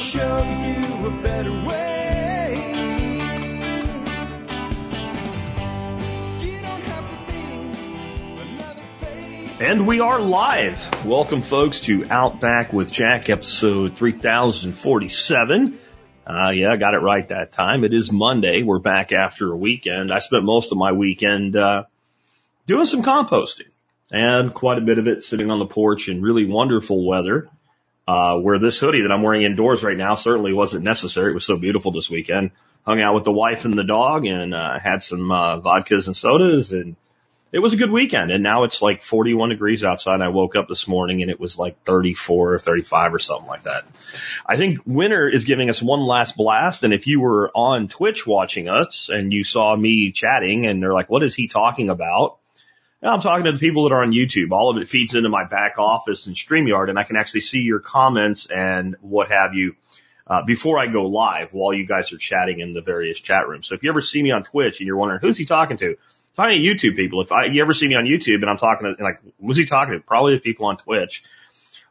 show you a better way. And we are live. Welcome, folks, to Outback with Jack, episode 3047. Uh, yeah, I got it right that time. It is Monday. We're back after a weekend. I spent most of my weekend, uh, doing some composting and quite a bit of it sitting on the porch in really wonderful weather. Uh, where this hoodie that I'm wearing indoors right now certainly wasn't necessary. It was so beautiful this weekend. Hung out with the wife and the dog and, uh, had some, uh, vodkas and sodas and it was a good weekend. And now it's like 41 degrees outside. I woke up this morning and it was like 34 or 35 or something like that. I think winter is giving us one last blast. And if you were on Twitch watching us and you saw me chatting and they're like, what is he talking about? Now I'm talking to the people that are on YouTube. All of it feeds into my back office and StreamYard and I can actually see your comments and what have you. Uh, before I go live while you guys are chatting in the various chat rooms. So if you ever see me on Twitch and you're wondering who's he talking to, talking to YouTube people. If I, you ever see me on YouTube and I'm talking to, like, who's he talking to? Probably the people on Twitch.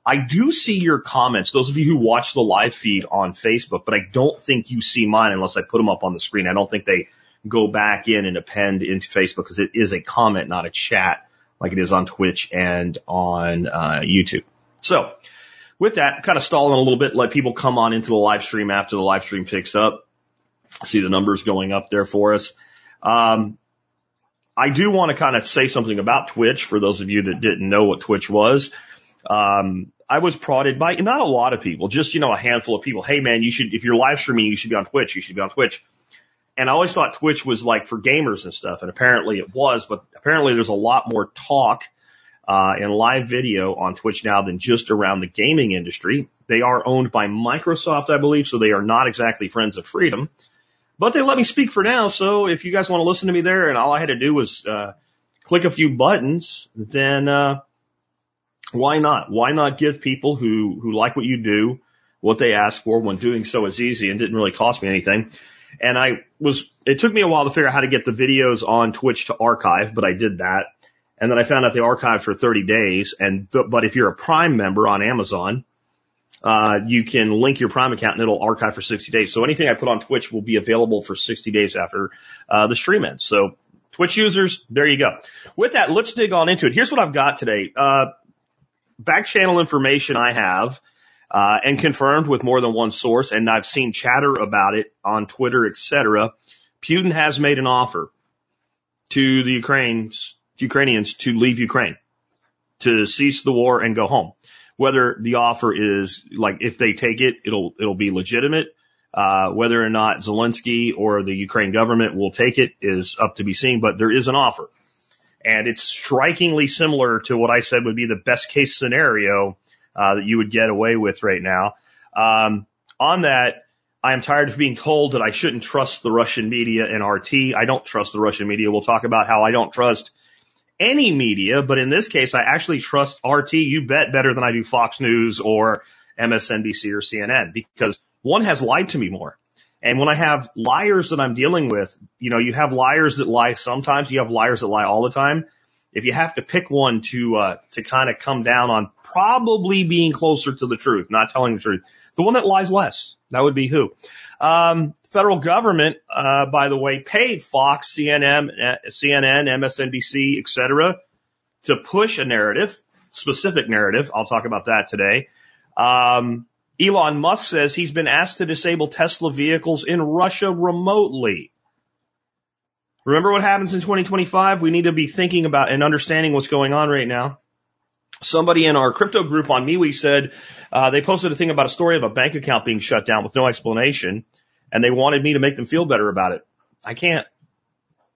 I do see your comments, those of you who watch the live feed on Facebook, but I don't think you see mine unless I put them up on the screen. I don't think they go back in and append into Facebook because it is a comment, not a chat like it is on Twitch and on uh, YouTube. So with that, kind of stalling a little bit, let people come on into the live stream after the live stream picks up. See the numbers going up there for us. Um, I do want to kind of say something about Twitch for those of you that didn't know what Twitch was. Um, I was prodded by not a lot of people, just, you know, a handful of people. Hey man, you should, if you're live streaming, you should be on Twitch. You should be on Twitch. And I always thought Twitch was like for gamers and stuff. And apparently it was, but apparently there's a lot more talk, uh, and live video on Twitch now than just around the gaming industry. They are owned by Microsoft, I believe, so they are not exactly friends of freedom. But they let me speak for now, so if you guys want to listen to me there and all I had to do was uh, click a few buttons, then uh, why not? Why not give people who who like what you do what they ask for when doing so is easy and didn't really cost me anything. And I was it took me a while to figure out how to get the videos on Twitch to archive, but I did that. And then I found out they archive for 30 days. And but if you're a Prime member on Amazon, uh, you can link your Prime account and it'll archive for 60 days. So anything I put on Twitch will be available for 60 days after uh, the stream ends. So Twitch users, there you go. With that, let's dig on into it. Here's what I've got today. Uh, back channel information I have. Uh, and confirmed with more than one source, and I've seen chatter about it on Twitter, etc. Putin has made an offer to the Ukrainians, Ukrainians to leave Ukraine, to cease the war and go home whether the offer is like if they take it, it'll it'll be legitimate. Uh, whether or not Zelensky or the Ukraine government will take it is up to be seen, but there is an offer. And it's strikingly similar to what I said would be the best case scenario uh, that you would get away with right now. Um, on that, I am tired of being told that I shouldn't trust the Russian media and RT. I don't trust the Russian media. We'll talk about how I don't trust any media, but in this case, I actually trust RT, you bet, better than I do Fox News or MSNBC or CNN because one has lied to me more. And when I have liars that I'm dealing with, you know, you have liars that lie sometimes, you have liars that lie all the time. If you have to pick one to, uh, to kind of come down on probably being closer to the truth, not telling the truth, the one that lies less, that would be who? Um, federal government, uh, by the way, paid Fox, CNN, CNN, MSNBC, et cetera, to push a narrative, specific narrative. I'll talk about that today. Um, Elon Musk says he's been asked to disable Tesla vehicles in Russia remotely. Remember what happens in 2025? We need to be thinking about and understanding what's going on right now. Somebody in our crypto group on MeWe said uh, they posted a thing about a story of a bank account being shut down with no explanation, and they wanted me to make them feel better about it. I can't.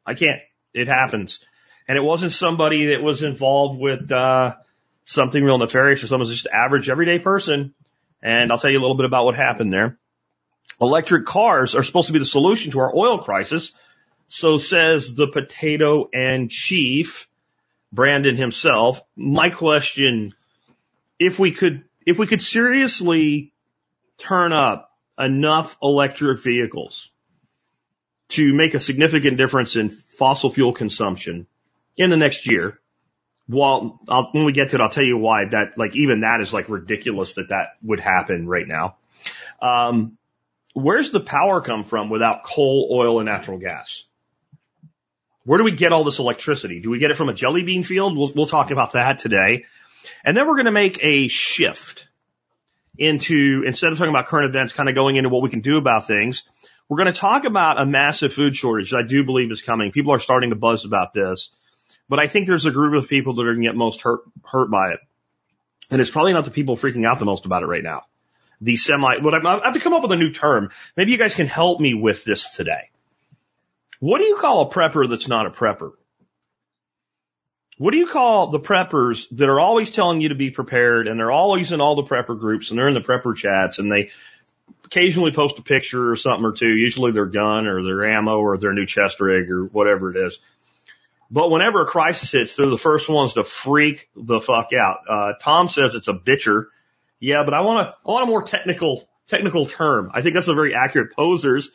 I can't. It happens, and it wasn't somebody that was involved with uh, something real nefarious or someone's just average everyday person. And I'll tell you a little bit about what happened there. Electric cars are supposed to be the solution to our oil crisis. So says the potato and chief Brandon himself. My question, if we could, if we could seriously turn up enough electric vehicles to make a significant difference in fossil fuel consumption in the next year, well, I'll, when we get to it, I'll tell you why that, like, even that is like ridiculous that that would happen right now. Um, where's the power come from without coal, oil, and natural gas? Where do we get all this electricity? Do we get it from a jelly bean field? We'll, we'll talk about that today. And then we're going to make a shift into, instead of talking about current events, kind of going into what we can do about things. We're going to talk about a massive food shortage that I do believe is coming. People are starting to buzz about this. But I think there's a group of people that are going to get most hurt, hurt by it. And it's probably not the people freaking out the most about it right now. The semi, what I'm, I have to come up with a new term. Maybe you guys can help me with this today. What do you call a prepper that's not a prepper? What do you call the preppers that are always telling you to be prepared and they're always in all the prepper groups and they're in the prepper chats and they occasionally post a picture or something or two, usually their gun or their ammo or their new chest rig or whatever it is. But whenever a crisis hits, they're the first ones to freak the fuck out. Uh, Tom says it's a bitcher. Yeah, but I want a, I want a more technical, technical term. I think that's a very accurate posers.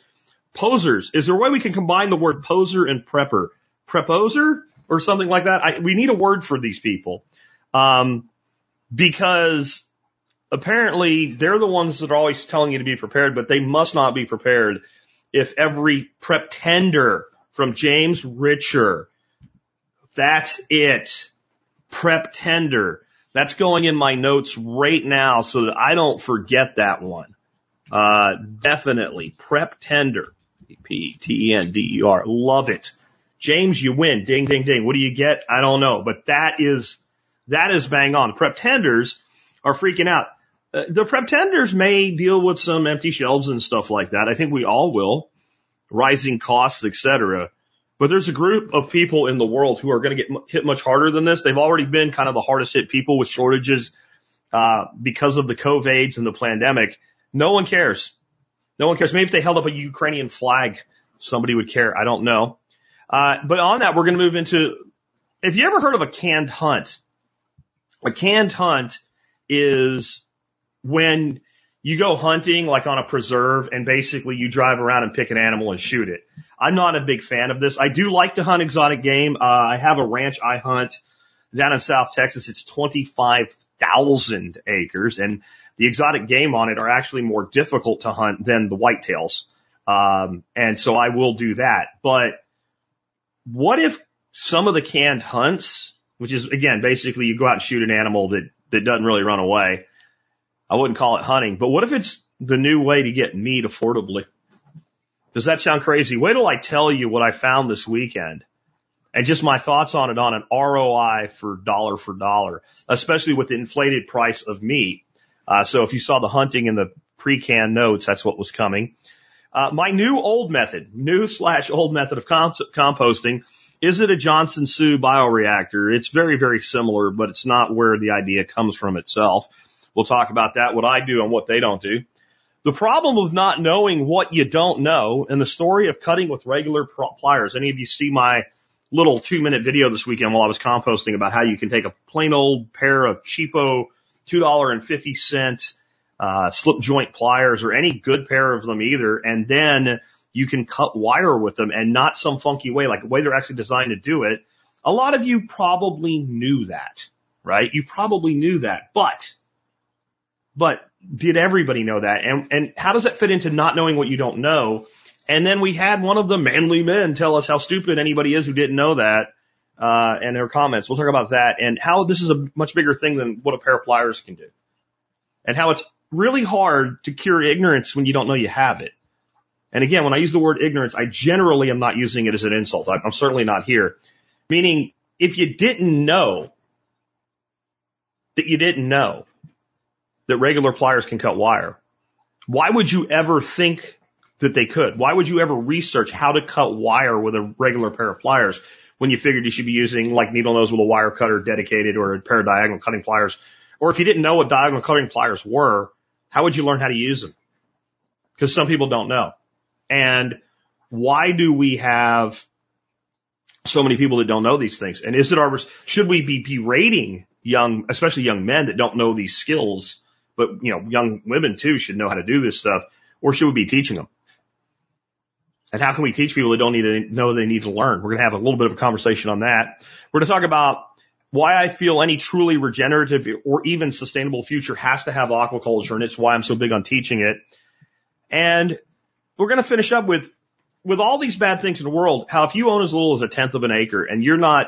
Posers. Is there a way we can combine the word poser and prepper? Preposer or something like that? I, we need a word for these people. Um, because apparently they're the ones that are always telling you to be prepared, but they must not be prepared if every prep tender from James Richer that's it. Prep tender. That's going in my notes right now so that I don't forget that one. Uh, definitely. Prep tender. P-T-E-N-D-E-R. Love it. James, you win. Ding, ding, ding. What do you get? I don't know, but that is, that is bang on. Prep tenders are freaking out. Uh, the prep tenders may deal with some empty shelves and stuff like that. I think we all will. Rising costs, etc. But there's a group of people in the world who are going to get hit much harder than this. They've already been kind of the hardest hit people with shortages uh, because of the COVIDs and the pandemic. No one cares. No one cares. Maybe if they held up a Ukrainian flag, somebody would care. I don't know. Uh, but on that, we're going to move into. If you ever heard of a canned hunt, a canned hunt is when you go hunting like on a preserve and basically you drive around and pick an animal and shoot it. I'm not a big fan of this. I do like to hunt exotic game. Uh, I have a ranch I hunt down in South Texas. It's 25,000 acres and the exotic game on it are actually more difficult to hunt than the whitetails. Um, and so I will do that. But what if some of the canned hunts, which is again, basically you go out and shoot an animal that, that doesn't really run away. I wouldn't call it hunting, but what if it's the new way to get meat affordably? Does that sound crazy? Wait till I tell you what I found this weekend and just my thoughts on it on an ROI for dollar for dollar, especially with the inflated price of meat. Uh, so if you saw the hunting in the pre-canned notes, that's what was coming. Uh, my new old method, new slash old method of comp- composting, is it a Johnson Su bioreactor? It's very, very similar, but it's not where the idea comes from itself. We'll talk about that, what I do and what they don't do. The problem of not knowing what you don't know and the story of cutting with regular pliers. Any of you see my little two minute video this weekend while I was composting about how you can take a plain old pair of cheapo $2.50 uh, slip joint pliers or any good pair of them either. And then you can cut wire with them and not some funky way, like the way they're actually designed to do it. A lot of you probably knew that, right? You probably knew that, but, but did everybody know that? And, and how does that fit into not knowing what you don't know? And then we had one of the manly men tell us how stupid anybody is who didn't know that, uh, and their comments. We'll talk about that and how this is a much bigger thing than what a pair of pliers can do. And how it's really hard to cure ignorance when you don't know you have it. And again, when I use the word ignorance, I generally am not using it as an insult. I'm certainly not here. Meaning, if you didn't know that you didn't know, that regular pliers can cut wire. Why would you ever think that they could? Why would you ever research how to cut wire with a regular pair of pliers when you figured you should be using like needle nose with a wire cutter dedicated or a pair of diagonal cutting pliers? Or if you didn't know what diagonal cutting pliers were, how would you learn how to use them? Because some people don't know. And why do we have so many people that don't know these things? And is it our, should we be berating young, especially young men that don't know these skills but you know, young women too should know how to do this stuff, or should we be teaching them? And how can we teach people that don't need to know they need to learn? We're going to have a little bit of a conversation on that. We're going to talk about why I feel any truly regenerative or even sustainable future has to have aquaculture, and it's why I'm so big on teaching it. And we're going to finish up with, with all these bad things in the world, how if you own as little as a tenth of an acre and you're not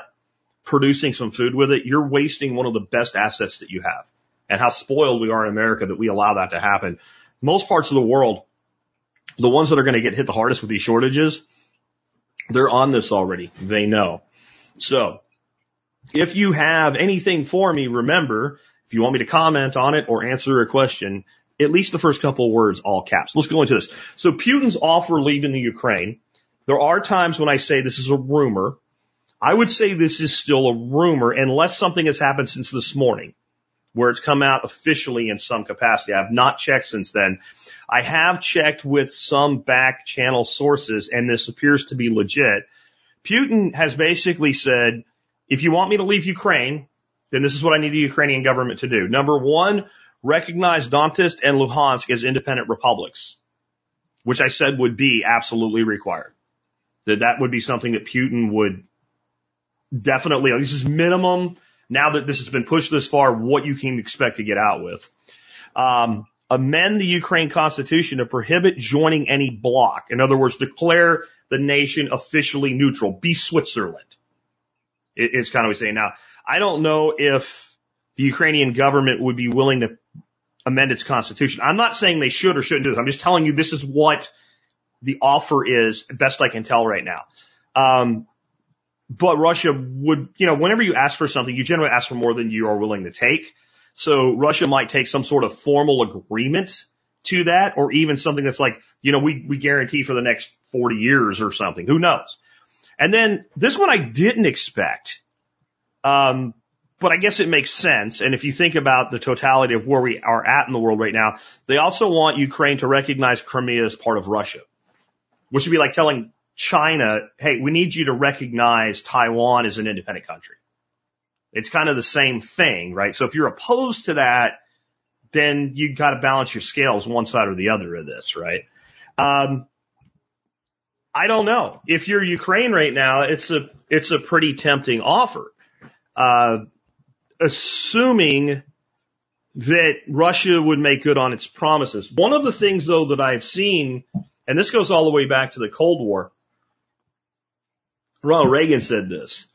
producing some food with it, you're wasting one of the best assets that you have. And how spoiled we are in America that we allow that to happen. Most parts of the world, the ones that are going to get hit the hardest with these shortages, they're on this already. They know. So if you have anything for me, remember, if you want me to comment on it or answer a question, at least the first couple of words, all caps. Let's go into this. So Putin's offer leaving the Ukraine. There are times when I say this is a rumor. I would say this is still a rumor unless something has happened since this morning where it's come out officially in some capacity. I have not checked since then. I have checked with some back channel sources and this appears to be legit. Putin has basically said, if you want me to leave Ukraine, then this is what I need the Ukrainian government to do. Number one, recognize Donetsk and Luhansk as independent republics, which I said would be absolutely required. That that would be something that Putin would definitely, this is minimum. Now that this has been pushed this far, what you can expect to get out with. Um, amend the Ukraine constitution to prohibit joining any bloc. In other words, declare the nation officially neutral. Be Switzerland. It, it's kind of what we say. Now, I don't know if the Ukrainian government would be willing to amend its constitution. I'm not saying they should or shouldn't do this. I'm just telling you this is what the offer is, best I can tell right now. Um, but Russia would, you know, whenever you ask for something, you generally ask for more than you are willing to take. So Russia might take some sort of formal agreement to that, or even something that's like, you know, we, we guarantee for the next 40 years or something. Who knows? And then this one I didn't expect. Um, but I guess it makes sense. And if you think about the totality of where we are at in the world right now, they also want Ukraine to recognize Crimea as part of Russia, which would be like telling China, hey, we need you to recognize Taiwan as an independent country. It's kind of the same thing, right? So if you're opposed to that, then you've got to balance your scales one side or the other of this, right? Um, I don't know. If you're Ukraine right now, it's a it's a pretty tempting offer. Uh, assuming that Russia would make good on its promises. One of the things though that I've seen, and this goes all the way back to the Cold War, Ronald Reagan said this.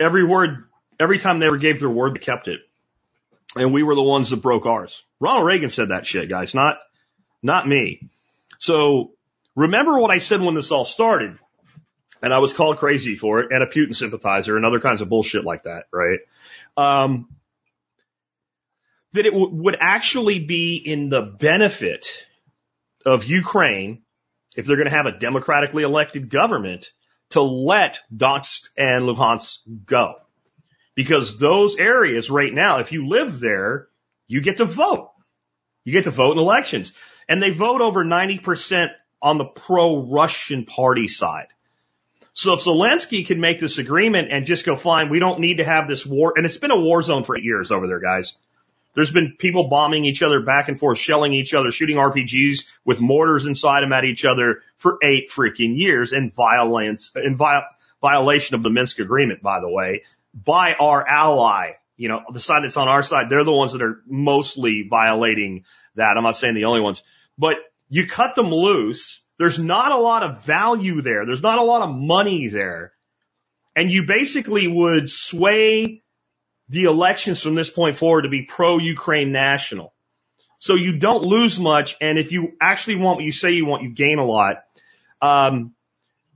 Every word, every time they ever gave their word, they kept it. And we were the ones that broke ours. Ronald Reagan said that shit, guys, not, not me. So Remember what I said when this all started, and I was called crazy for it, and a Putin sympathizer, and other kinds of bullshit like that, right? Um, that it w- would actually be in the benefit of Ukraine, if they're going to have a democratically elected government, to let Donetsk and Luhansk go. Because those areas right now, if you live there, you get to vote. You get to vote in elections. And they vote over 90% on the pro-Russian party side. So if Zelensky can make this agreement and just go, fine, we don't need to have this war, and it's been a war zone for eight years over there, guys. There's been people bombing each other back and forth, shelling each other, shooting RPGs with mortars inside them at each other for eight freaking years in violence, in vi- violation of the Minsk agreement, by the way, by our ally. You know, the side that's on our side, they're the ones that are mostly violating that. I'm not saying the only ones, but you cut them loose. There's not a lot of value there. There's not a lot of money there. And you basically would sway the elections from this point forward to be pro-Ukraine national. So you don't lose much. And if you actually want what you say you want, you gain a lot. Um,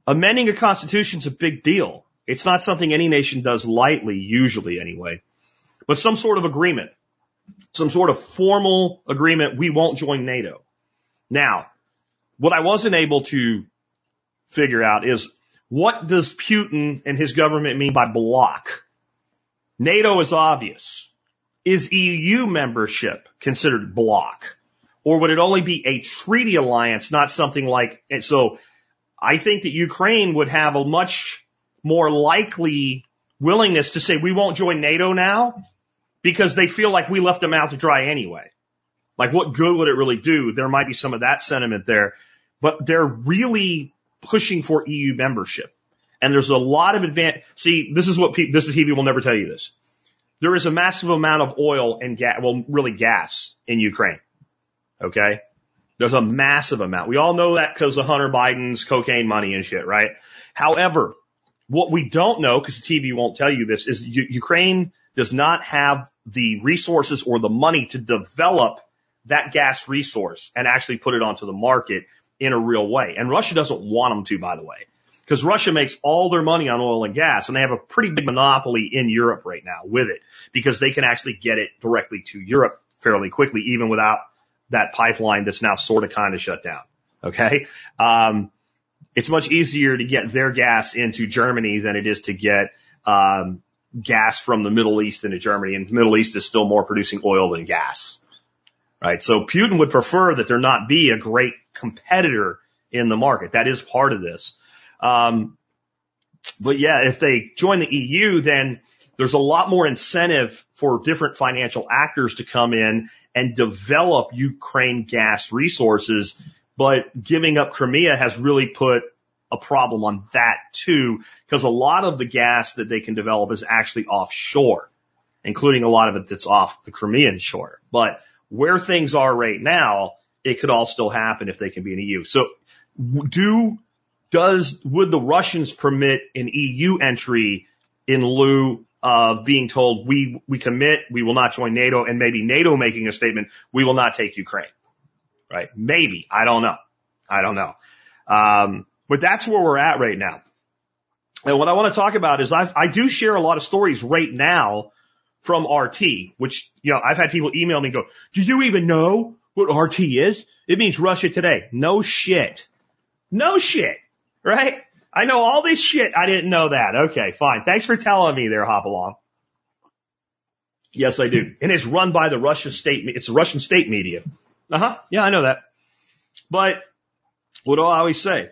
amending a constitution is a big deal. It's not something any nation does lightly, usually anyway, but some sort of agreement, some sort of formal agreement. We won't join NATO. Now, what I wasn't able to figure out is what does Putin and his government mean by block? NATO is obvious. Is EU membership considered block? Or would it only be a treaty alliance, not something like, and so I think that Ukraine would have a much more likely willingness to say we won't join NATO now because they feel like we left them out to dry anyway. Like what good would it really do? There might be some of that sentiment there, but they're really pushing for EU membership. And there's a lot of advantage. See, this is what pe- this is TV will never tell you this. There is a massive amount of oil and gas, well, really gas in Ukraine. Okay. There's a massive amount. We all know that because of Hunter Biden's cocaine money and shit, right? However, what we don't know, because the TV won't tell you this, is U- Ukraine does not have the resources or the money to develop that gas resource and actually put it onto the market in a real way. And Russia doesn't want them to, by the way, because Russia makes all their money on oil and gas and they have a pretty big monopoly in Europe right now with it because they can actually get it directly to Europe fairly quickly, even without that pipeline that's now sort of kind of shut down. Okay. Um, it's much easier to get their gas into Germany than it is to get, um, gas from the Middle East into Germany. And the Middle East is still more producing oil than gas. Right. So Putin would prefer that there not be a great competitor in the market. That is part of this. Um, but yeah, if they join the EU, then there's a lot more incentive for different financial actors to come in and develop Ukraine gas resources. But giving up Crimea has really put a problem on that too, because a lot of the gas that they can develop is actually offshore, including a lot of it that's off the Crimean shore. But where things are right now, it could all still happen if they can be in EU. So do, does, would the Russians permit an EU entry in lieu of being told we, we commit, we will not join NATO and maybe NATO making a statement, we will not take Ukraine, right? Maybe. I don't know. I don't know. Um, but that's where we're at right now. And what I want to talk about is I've, I do share a lot of stories right now from RT, which, you know, I've had people email me and go, do you even know what RT is? It means Russia today. No shit. No shit. Right? I know all this shit. I didn't know that. Okay, fine. Thanks for telling me there, Hopalong. Yes, I do. And it's run by the Russian state, it's the Russian state media. Uh huh. Yeah, I know that. But what do I always say?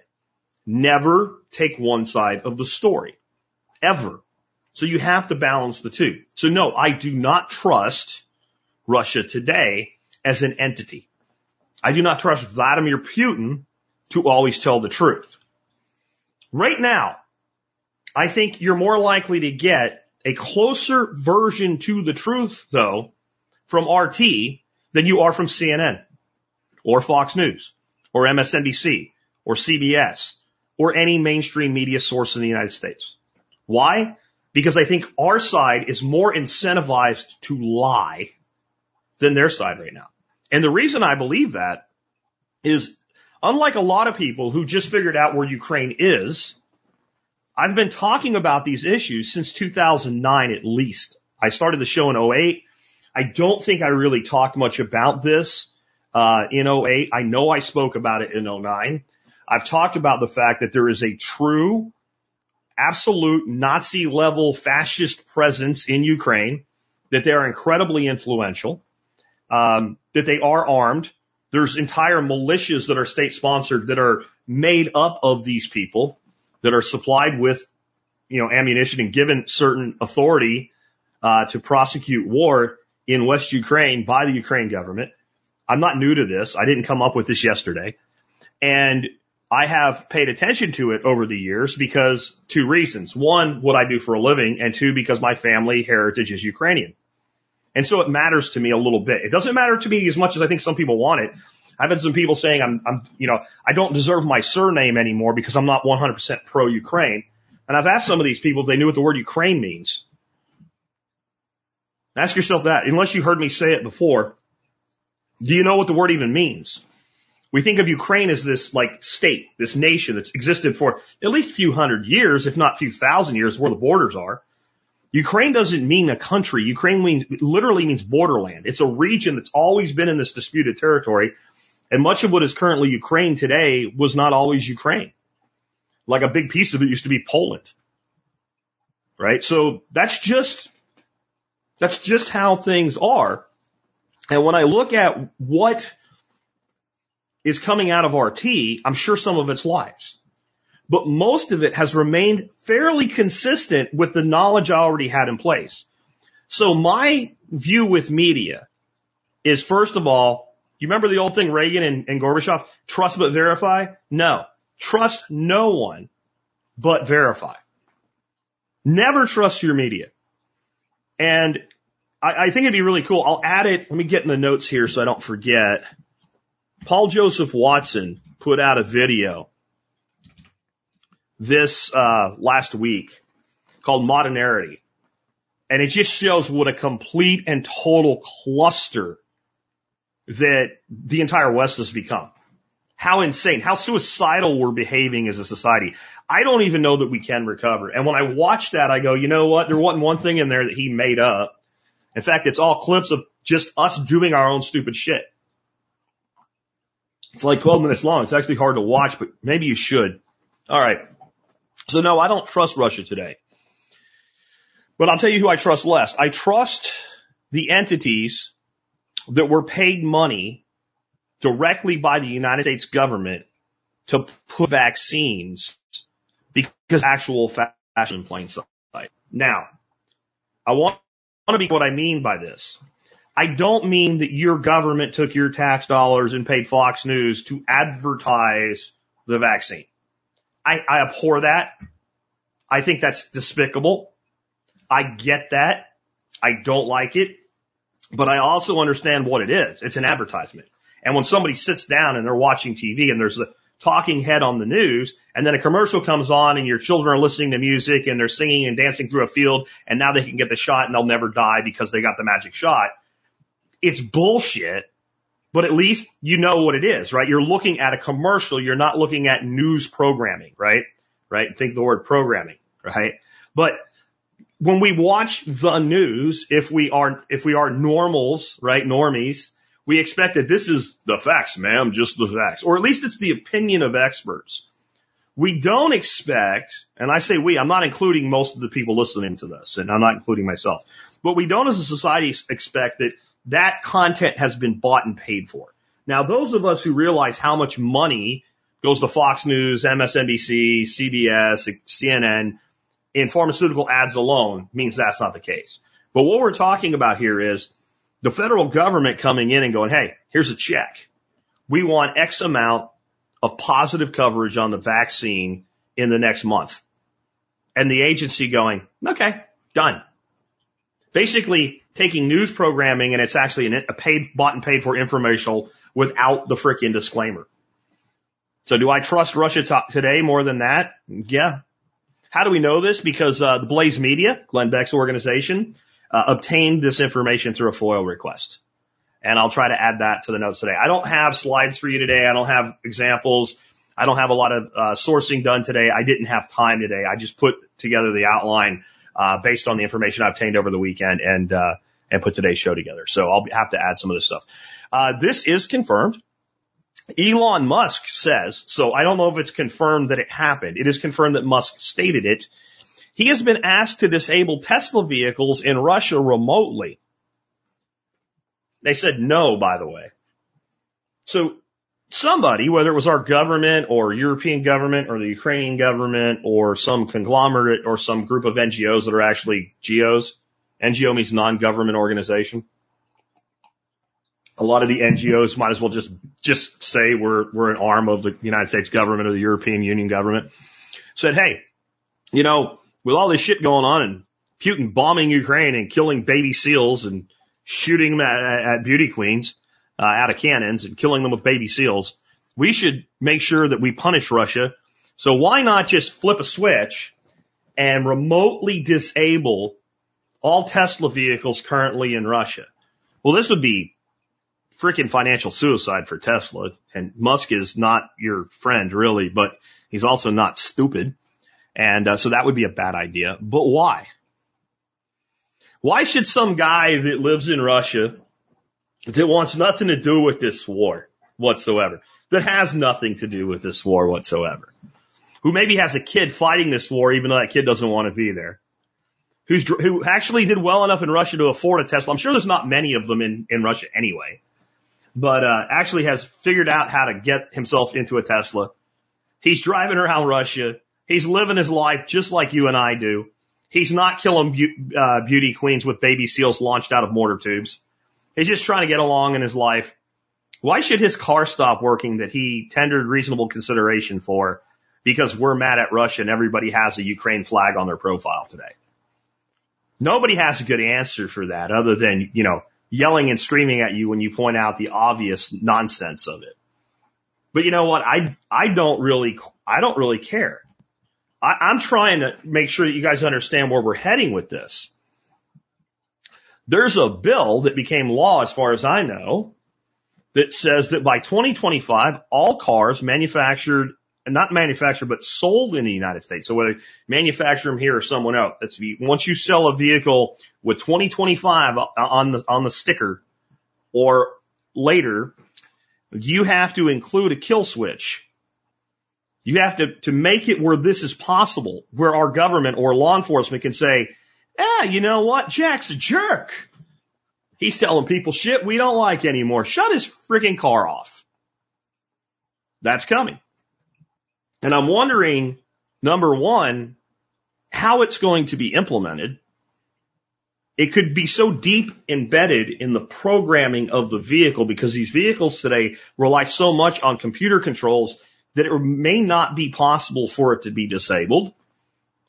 Never take one side of the story. Ever. So you have to balance the two. So no, I do not trust Russia today as an entity. I do not trust Vladimir Putin to always tell the truth. Right now, I think you're more likely to get a closer version to the truth though from RT than you are from CNN or Fox News or MSNBC or CBS or any mainstream media source in the United States. Why? Because I think our side is more incentivized to lie than their side right now. And the reason I believe that is unlike a lot of people who just figured out where Ukraine is, I've been talking about these issues since 2009 at least. I started the show in 08. I don't think I really talked much about this uh, in 08. I know I spoke about it in 09. I've talked about the fact that there is a true, absolute Nazi level fascist presence in Ukraine, that they are incredibly influential, um, that they are armed. There's entire militias that are state sponsored that are made up of these people that are supplied with, you know, ammunition and given certain authority, uh, to prosecute war in West Ukraine by the Ukraine government. I'm not new to this. I didn't come up with this yesterday. And I have paid attention to it over the years because two reasons. One, what I do for a living and two, because my family heritage is Ukrainian. And so it matters to me a little bit. It doesn't matter to me as much as I think some people want it. I've had some people saying I'm, I'm, you know, I don't deserve my surname anymore because I'm not 100% pro-Ukraine. And I've asked some of these people if they knew what the word Ukraine means. Ask yourself that. Unless you heard me say it before, do you know what the word even means? We think of Ukraine as this like state, this nation that's existed for at least a few hundred years, if not a few thousand years where the borders are. Ukraine doesn't mean a country. Ukraine means, literally means borderland. It's a region that's always been in this disputed territory. And much of what is currently Ukraine today was not always Ukraine. Like a big piece of it used to be Poland. Right? So that's just, that's just how things are. And when I look at what is coming out of RT, I'm sure some of it's lies but most of it has remained fairly consistent with the knowledge I already had in place. So my view with media is first of all, you remember the old thing Reagan and, and Gorbachev, trust but verify? No. Trust no one but verify. Never trust your media. And I, I think it'd be really cool. I'll add it. Let me get in the notes here so I don't forget. Paul Joseph Watson put out a video this uh, last week called Modernity. And it just shows what a complete and total cluster that the entire West has become. How insane, how suicidal we're behaving as a society. I don't even know that we can recover. And when I watch that, I go, you know what? There wasn't one thing in there that he made up. In fact, it's all clips of just us doing our own stupid shit. It's like 12 minutes long. It's actually hard to watch, but maybe you should. All right. So no, I don't trust Russia today. But I'll tell you who I trust less. I trust the entities that were paid money directly by the United States government to put vaccines because actual fashion in plain sight. Now, I want to be what I mean by this. I don't mean that your government took your tax dollars and paid Fox News to advertise the vaccine. I, I abhor that. I think that's despicable. I get that. I don't like it, but I also understand what it is. It's an advertisement. And when somebody sits down and they're watching TV and there's a talking head on the news and then a commercial comes on and your children are listening to music and they're singing and dancing through a field and now they can get the shot and they'll never die because they got the magic shot. It's bullshit, but at least you know what it is, right? You're looking at a commercial. You're not looking at news programming, right? Right? Think the word programming, right? But when we watch the news, if we are, if we are normals, right? Normies, we expect that this is the facts, ma'am, just the facts, or at least it's the opinion of experts. We don't expect, and I say we, I'm not including most of the people listening to this, and I'm not including myself, but we don't as a society expect that that content has been bought and paid for. Now, those of us who realize how much money goes to Fox News, MSNBC, CBS, CNN, in pharmaceutical ads alone means that's not the case. But what we're talking about here is the federal government coming in and going, Hey, here's a check. We want X amount of positive coverage on the vaccine in the next month. And the agency going, okay, done. Basically taking news programming and it's actually a paid, bought and paid for informational without the freaking disclaimer. So do I trust Russia today more than that? Yeah, how do we know this? Because uh, the Blaze Media, Glenn Beck's organization, uh, obtained this information through a FOIL request. And I'll try to add that to the notes today. I don't have slides for you today. I don't have examples. I don't have a lot of uh, sourcing done today. I didn't have time today. I just put together the outline uh, based on the information I obtained over the weekend and uh, and put today's show together. So I'll have to add some of this stuff. Uh, this is confirmed. Elon Musk says, so I don't know if it's confirmed that it happened. It is confirmed that Musk stated it. He has been asked to disable Tesla vehicles in Russia remotely. They said no, by the way. So somebody, whether it was our government or European government or the Ukrainian government or some conglomerate or some group of NGOs that are actually GEOs, NGO means non-government organization a lot of the NGOs might as well just just say we're we're an arm of the United States government or the European Union government. Said, hey, you know, with all this shit going on and Putin bombing Ukraine and killing baby seals and shooting them at, at beauty queens uh, out of cannons and killing them with baby seals, we should make sure that we punish Russia. So why not just flip a switch and remotely disable all Tesla vehicles currently in Russia? Well, this would be freaking financial suicide for Tesla. And Musk is not your friend really, but he's also not stupid. And uh, so that would be a bad idea. But why? Why should some guy that lives in Russia that wants nothing to do with this war whatsoever, that has nothing to do with this war whatsoever, who maybe has a kid fighting this war even though that kid doesn't want to be there, who's, who actually did well enough in Russia to afford a Tesla. I'm sure there's not many of them in, in Russia anyway but uh, actually has figured out how to get himself into a Tesla. He's driving around Russia. He's living his life just like you and I do. He's not killing be- uh, beauty queens with baby seals launched out of mortar tubes. He's just trying to get along in his life. Why should his car stop working that he tendered reasonable consideration for because we're mad at Russia and everybody has a Ukraine flag on their profile today. Nobody has a good answer for that other than, you know, yelling and screaming at you when you point out the obvious nonsense of it. But you know what? I, I don't really, I don't really care. I, I'm trying to make sure that you guys understand where we're heading with this. There's a bill that became law as far as I know that says that by 2025, all cars manufactured not manufactured, but sold in the United States. So whether manufacture them here or someone else, that's once you sell a vehicle with 2025 on the, on the sticker or later, you have to include a kill switch. You have to, to make it where this is possible, where our government or law enforcement can say, ah, you know what? Jack's a jerk. He's telling people shit we don't like anymore. Shut his freaking car off. That's coming. And I'm wondering, number one, how it's going to be implemented. It could be so deep embedded in the programming of the vehicle because these vehicles today rely so much on computer controls that it may not be possible for it to be disabled.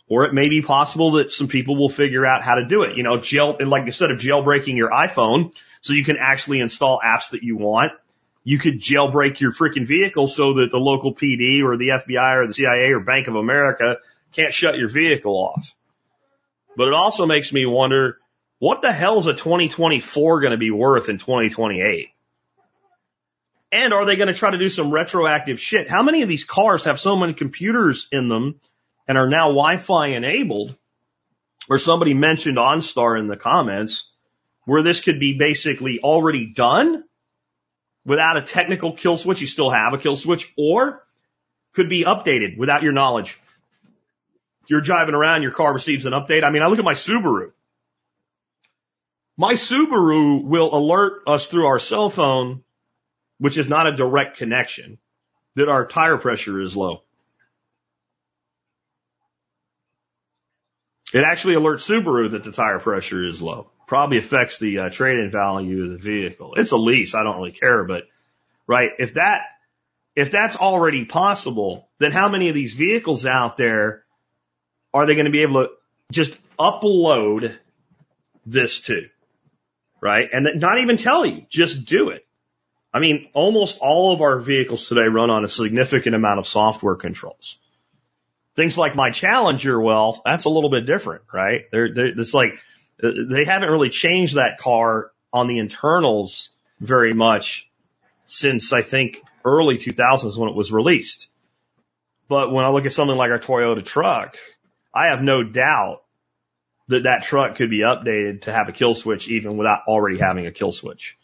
Or it may be possible that some people will figure out how to do it. You know, jail, like instead of jailbreaking your iPhone so you can actually install apps that you want, you could jailbreak your freaking vehicle so that the local PD or the FBI or the CIA or Bank of America can't shut your vehicle off. But it also makes me wonder, what the hell is a 2024 going to be worth in 2028? And are they going to try to do some retroactive shit? How many of these cars have so many computers in them and are now Wi-Fi enabled? Or somebody mentioned OnStar in the comments where this could be basically already done without a technical kill switch. You still have a kill switch or could be updated without your knowledge. You're driving around, your car receives an update. I mean, I look at my Subaru. My Subaru will alert us through our cell phone, which is not a direct connection, that our tire pressure is low. It actually alerts Subaru that the tire pressure is low probably affects the uh, trade-in value of the vehicle. It's a lease. I don't really care, but right. If that, if that's already possible, then how many of these vehicles out there are they going to be able to just upload this to? Right. And not even tell you, just do it. I mean, almost all of our vehicles today run on a significant amount of software controls. Things like my Challenger, well, that's a little bit different, right? They're, they're, it's like they haven't really changed that car on the internals very much since I think early 2000s when it was released. But when I look at something like our Toyota truck, I have no doubt that that truck could be updated to have a kill switch even without already having a kill switch.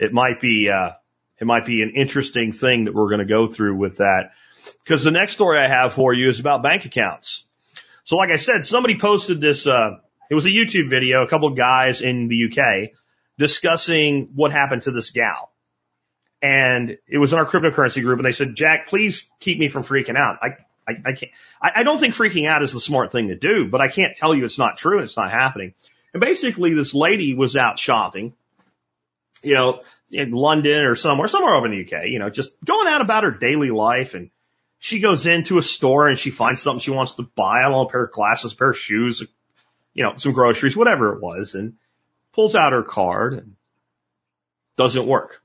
It might be, uh, it might be an interesting thing that we're going to go through with that. Because the next story I have for you is about bank accounts. So like I said, somebody posted this, uh, it was a YouTube video, a couple of guys in the UK discussing what happened to this gal. And it was in our cryptocurrency group and they said, Jack, please keep me from freaking out. I, I, I can't, I, I don't think freaking out is the smart thing to do, but I can't tell you it's not true and it's not happening. And basically this lady was out shopping, you know, in London or somewhere, somewhere over in the UK, you know, just going out about her daily life and she goes into a store and she finds something she wants to buy. I don't know, a pair of glasses, a pair of shoes, you know, some groceries, whatever it was, and pulls out her card and doesn't work.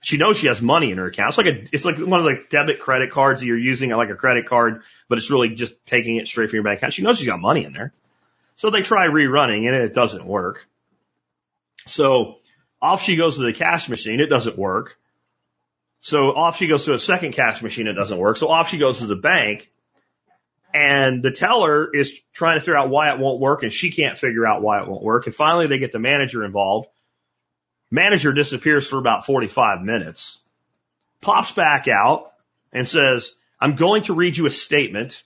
She knows she has money in her account. It's like a, it's like one of the debit credit cards that you're using like a credit card, but it's really just taking it straight from your bank account. She knows she's got money in there. So they try rerunning it and it doesn't work. So off she goes to the cash machine. It doesn't work. So off she goes to a second cash machine. It doesn't work. So off she goes to the bank and the teller is trying to figure out why it won't work and she can't figure out why it won't work. And finally they get the manager involved. Manager disappears for about 45 minutes, pops back out and says, I'm going to read you a statement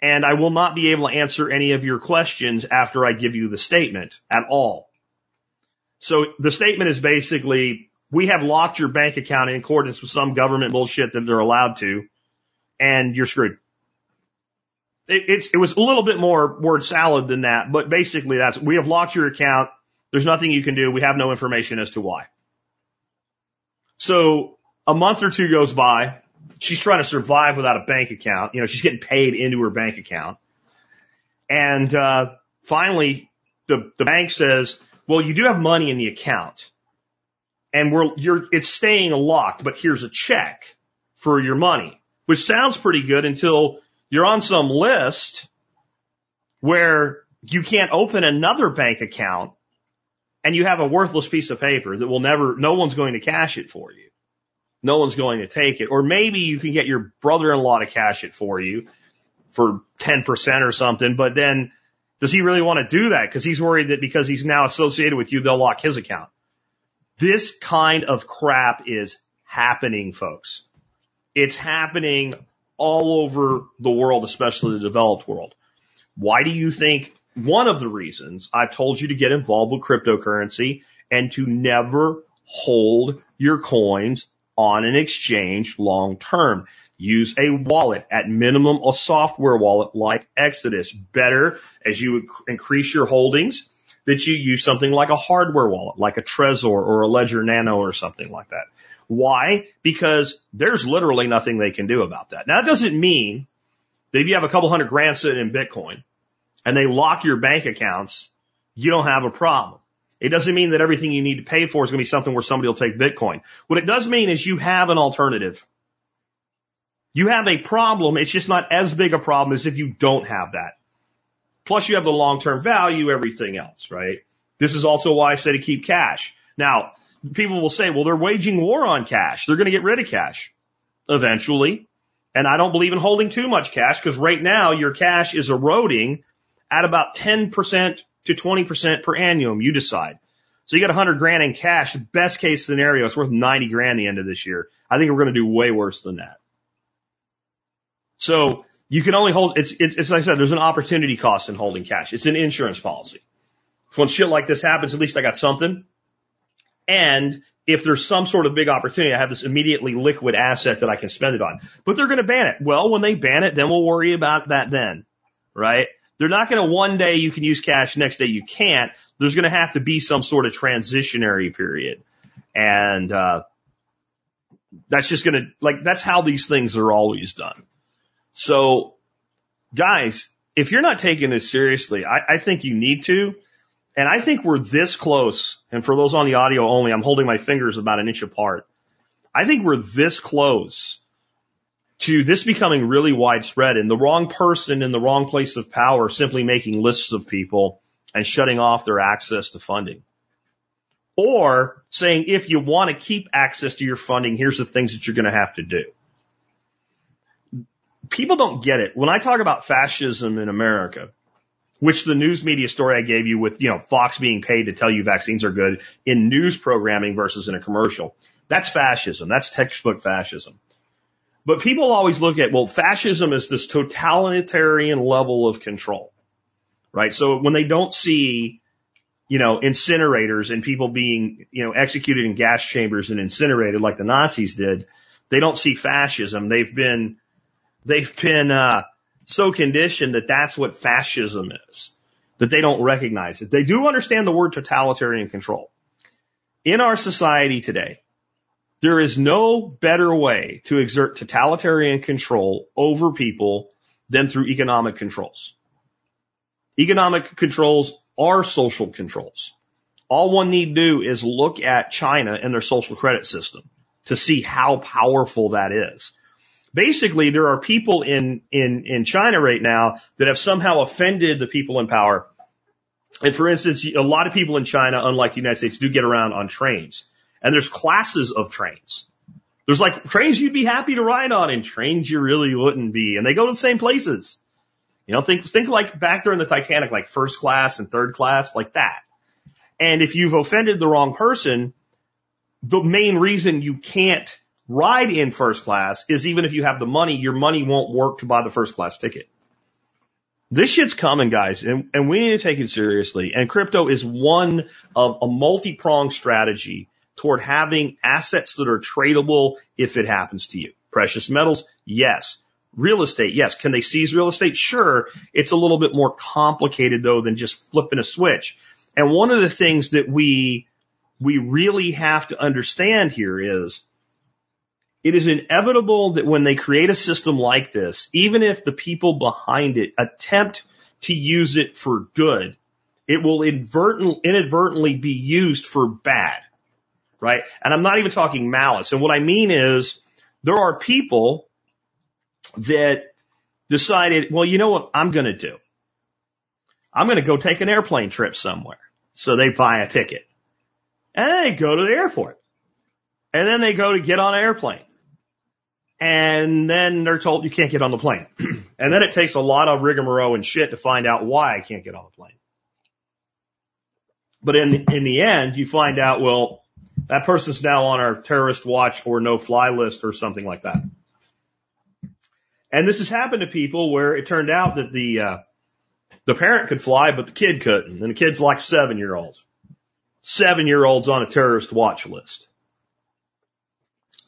and I will not be able to answer any of your questions after I give you the statement at all. So the statement is basically, we have locked your bank account in accordance with some government bullshit that they're allowed to and you're screwed it, it's, it was a little bit more word salad than that, but basically that's, we have locked your account. There's nothing you can do. We have no information as to why. So a month or two goes by she's trying to survive without a bank account. You know, she's getting paid into her bank account. And, uh, finally the, the bank says, well, you do have money in the account and we're, you're, it's staying locked, but here's a check for your money, which sounds pretty good until you're on some list where you can't open another bank account and you have a worthless piece of paper that will never, no one's going to cash it for you. No one's going to take it. Or maybe you can get your brother-in-law to cash it for you for 10% or something, but then does he really want to do that? Because he's worried that because he's now associated with you, they'll lock his account. This kind of crap is happening, folks. It's happening all over the world, especially the developed world. Why do you think one of the reasons I've told you to get involved with cryptocurrency and to never hold your coins on an exchange long term? Use a wallet at minimum, a software wallet like Exodus. Better as you increase your holdings that you use something like a hardware wallet, like a Trezor or a Ledger Nano or something like that. Why? Because there's literally nothing they can do about that. Now, that doesn't mean that if you have a couple hundred grand sitting in Bitcoin and they lock your bank accounts, you don't have a problem. It doesn't mean that everything you need to pay for is going to be something where somebody will take Bitcoin. What it does mean is you have an alternative. You have a problem. It's just not as big a problem as if you don't have that. Plus you have the long-term value, everything else, right? This is also why I say to keep cash. Now, people will say, well, they're waging war on cash. They're going to get rid of cash eventually. And I don't believe in holding too much cash because right now your cash is eroding at about 10% to 20% per annum. You decide. So you got 100 grand in cash. Best case scenario, it's worth 90 grand the end of this year. I think we're going to do way worse than that. So you can only hold, it's, it's, as I said, there's an opportunity cost in holding cash. It's an insurance policy. When shit like this happens, at least I got something. And if there's some sort of big opportunity, I have this immediately liquid asset that I can spend it on. But they're going to ban it. Well, when they ban it, then we'll worry about that then, right? They're not going to one day you can use cash, next day you can't. There's going to have to be some sort of transitionary period. And, uh, that's just going to, like, that's how these things are always done. So guys, if you're not taking this seriously, I, I think you need to. And I think we're this close. And for those on the audio only, I'm holding my fingers about an inch apart. I think we're this close to this becoming really widespread and the wrong person in the wrong place of power simply making lists of people and shutting off their access to funding. Or saying, if you want to keep access to your funding, here's the things that you're going to have to do people don't get it. When I talk about fascism in America, which the news media story I gave you with, you know, Fox being paid to tell you vaccines are good in news programming versus in a commercial, that's fascism. That's textbook fascism. But people always look at, well, fascism is this totalitarian level of control, right? So when they don't see, you know, incinerators and people being, you know, executed in gas chambers and incinerated like the Nazis did, they don't see fascism. They've been They've been uh, so conditioned that that's what fascism is, that they don't recognize it. They do understand the word totalitarian control. In our society today, there is no better way to exert totalitarian control over people than through economic controls. Economic controls are social controls. All one need do is look at China and their social credit system to see how powerful that is basically there are people in, in, in China right now that have somehow offended the people in power. And for instance, a lot of people in China, unlike the United States, do get around on trains. And there's classes of trains. There's like trains you'd be happy to ride on and trains you really wouldn't be. And they go to the same places. You know, think, think like back during the Titanic, like first class and third class, like that. And if you've offended the wrong person, the main reason you can't ride in first class is even if you have the money, your money won't work to buy the first class ticket. This shit's coming, guys, and, and we need to take it seriously. And crypto is one of a multi-pronged strategy toward having assets that are tradable if it happens to you. Precious metals, yes. Real estate, yes. Can they seize real estate? Sure. It's a little bit more complicated though than just flipping a switch. And one of the things that we, we really have to understand here is it is inevitable that when they create a system like this, even if the people behind it attempt to use it for good, it will inadvertently be used for bad, right? And I'm not even talking malice. And what I mean is there are people that decided, well, you know what I'm going to do? I'm going to go take an airplane trip somewhere. So they buy a ticket and they go to the airport and then they go to get on an airplane and then they're told you can't get on the plane. and then it takes a lot of rigmarole and shit to find out why I can't get on the plane. But in, in the end, you find out, well, that person's now on our terrorist watch or no fly list or something like that. And this has happened to people where it turned out that the, uh, the parent could fly, but the kid couldn't. And the kid's like seven year olds. Seven year olds on a terrorist watch list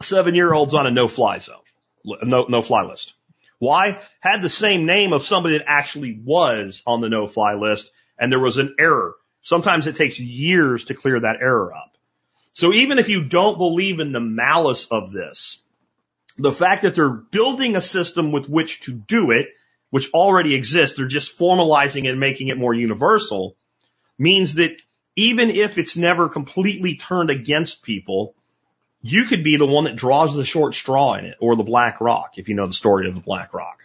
seven year olds on a no fly zone, no, no fly list. Why? Had the same name of somebody that actually was on the no fly list and there was an error. Sometimes it takes years to clear that error up. So even if you don't believe in the malice of this, the fact that they're building a system with which to do it, which already exists, they're just formalizing it and making it more universal, means that even if it's never completely turned against people, you could be the one that draws the short straw in it or the black rock, if you know the story of the black rock.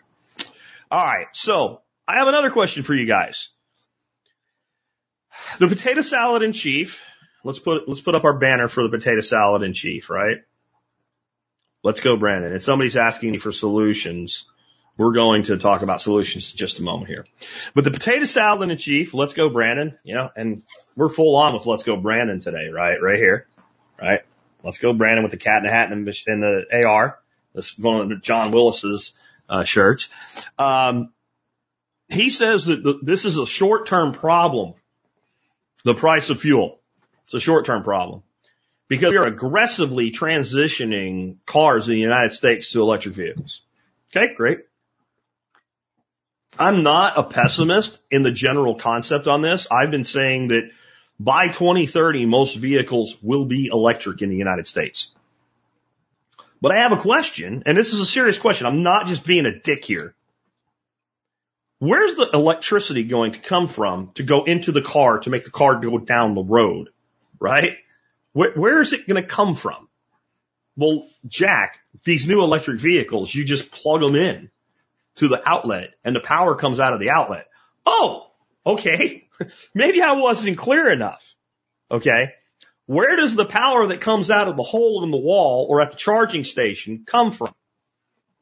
All right. So I have another question for you guys. The potato salad in chief. Let's put, let's put up our banner for the potato salad in chief, right? Let's go, Brandon. If somebody's asking me for solutions, we're going to talk about solutions in just a moment here. But the potato salad in chief, let's go, Brandon. You know, and we're full on with let's go, Brandon today, right? Right here, right? Let's go, Brandon, with the cat in the hat and the, and the AR. Let's go on John Willis's uh, shirts. Um, he says that this is a short-term problem. The price of fuel. It's a short-term problem because we are aggressively transitioning cars in the United States to electric vehicles. Okay, great. I'm not a pessimist in the general concept on this. I've been saying that by 2030, most vehicles will be electric in the United States. But I have a question, and this is a serious question. I'm not just being a dick here. Where's the electricity going to come from to go into the car to make the car go down the road? Right? Where, where is it going to come from? Well, Jack, these new electric vehicles, you just plug them in to the outlet and the power comes out of the outlet. Oh, okay. Maybe I wasn't clear enough. Okay. Where does the power that comes out of the hole in the wall or at the charging station come from?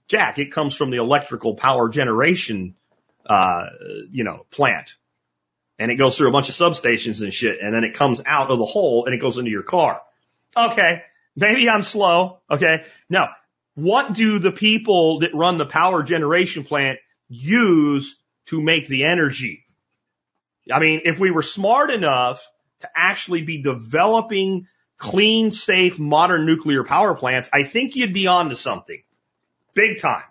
Jack, it comes from the electrical power generation, uh, you know, plant. And it goes through a bunch of substations and shit. And then it comes out of the hole and it goes into your car. Okay. Maybe I'm slow. Okay. Now, what do the people that run the power generation plant use to make the energy? I mean, if we were smart enough to actually be developing clean, safe, modern nuclear power plants, I think you'd be on to something big time.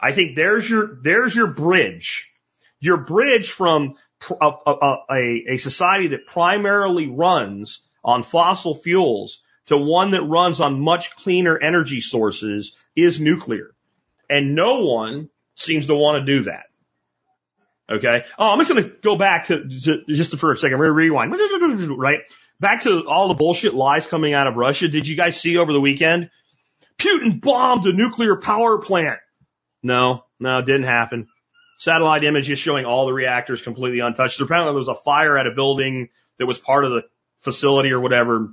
I think there's your, there's your bridge, your bridge from a, a, a, a society that primarily runs on fossil fuels to one that runs on much cleaner energy sources is nuclear. And no one seems to want to do that. Okay. Oh, I'm just going to go back to, to just for a second. We're rewind. Right. Back to all the bullshit lies coming out of Russia. Did you guys see over the weekend? Putin bombed a nuclear power plant. No, no, it didn't happen. Satellite images showing all the reactors completely untouched. Apparently there was a fire at a building that was part of the facility or whatever.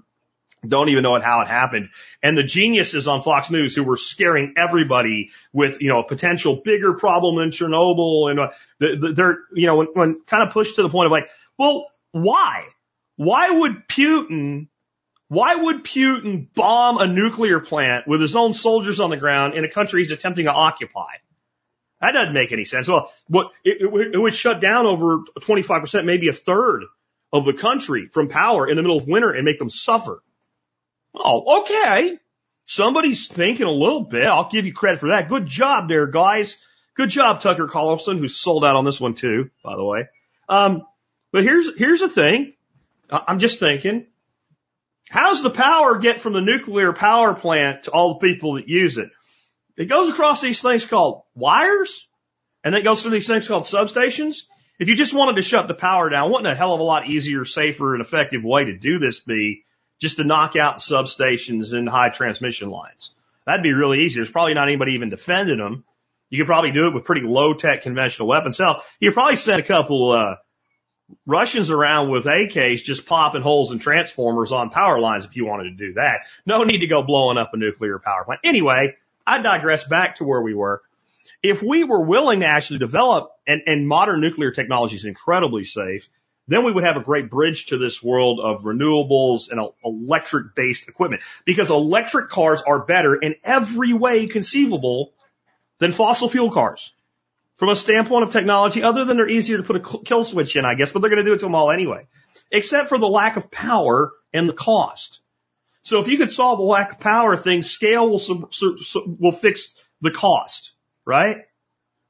Don't even know how it happened. And the geniuses on Fox News who were scaring everybody with, you know, a potential bigger problem than Chernobyl and uh, they're, you know, when, when kind of pushed to the point of like, well, why? Why would Putin, why would Putin bomb a nuclear plant with his own soldiers on the ground in a country he's attempting to occupy? That doesn't make any sense. Well, what, it, it, it would shut down over 25%, maybe a third of the country from power in the middle of winter and make them suffer. Oh, okay. Somebody's thinking a little bit. I'll give you credit for that. Good job there, guys. Good job, Tucker Carlson, who sold out on this one too, by the way. Um, but here's, here's the thing. I'm just thinking. How does the power get from the nuclear power plant to all the people that use it? It goes across these things called wires, and it goes through these things called substations. If you just wanted to shut the power down, wouldn't a hell of a lot easier, safer, and effective way to do this be just to knock out substations and high transmission lines? That'd be really easy. There's probably not anybody even defending them. You could probably do it with pretty low tech conventional weapons. Hell, you could probably send a couple, uh, Russians around with AKs just popping holes in transformers on power lines if you wanted to do that. No need to go blowing up a nuclear power plant. Anyway, I digress back to where we were. If we were willing to actually develop and, and modern nuclear technology is incredibly safe, then we would have a great bridge to this world of renewables and electric based equipment because electric cars are better in every way conceivable than fossil fuel cars from a standpoint of technology, other than they're easier to put a kill switch in, I guess, but they're going to do it to them all anyway, except for the lack of power and the cost. So if you could solve the lack of power thing, scale will, will fix the cost, right?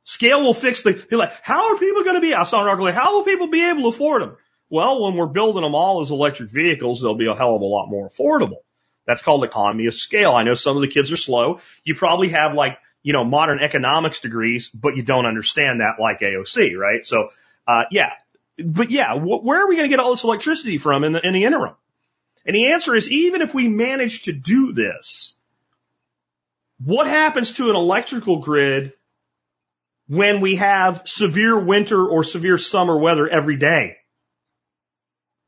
Scale will fix the, you're like, how are people going to be, I saw an article, how will people be able to afford them? Well, when we're building them all as electric vehicles, they'll be a hell of a lot more affordable. That's called economy of scale. I know some of the kids are slow. You probably have like you know, modern economics degrees, but you don't understand that like AOC, right? So, uh, yeah, but yeah, wh- where are we going to get all this electricity from in the, in the interim? And the answer is even if we manage to do this, what happens to an electrical grid when we have severe winter or severe summer weather every day?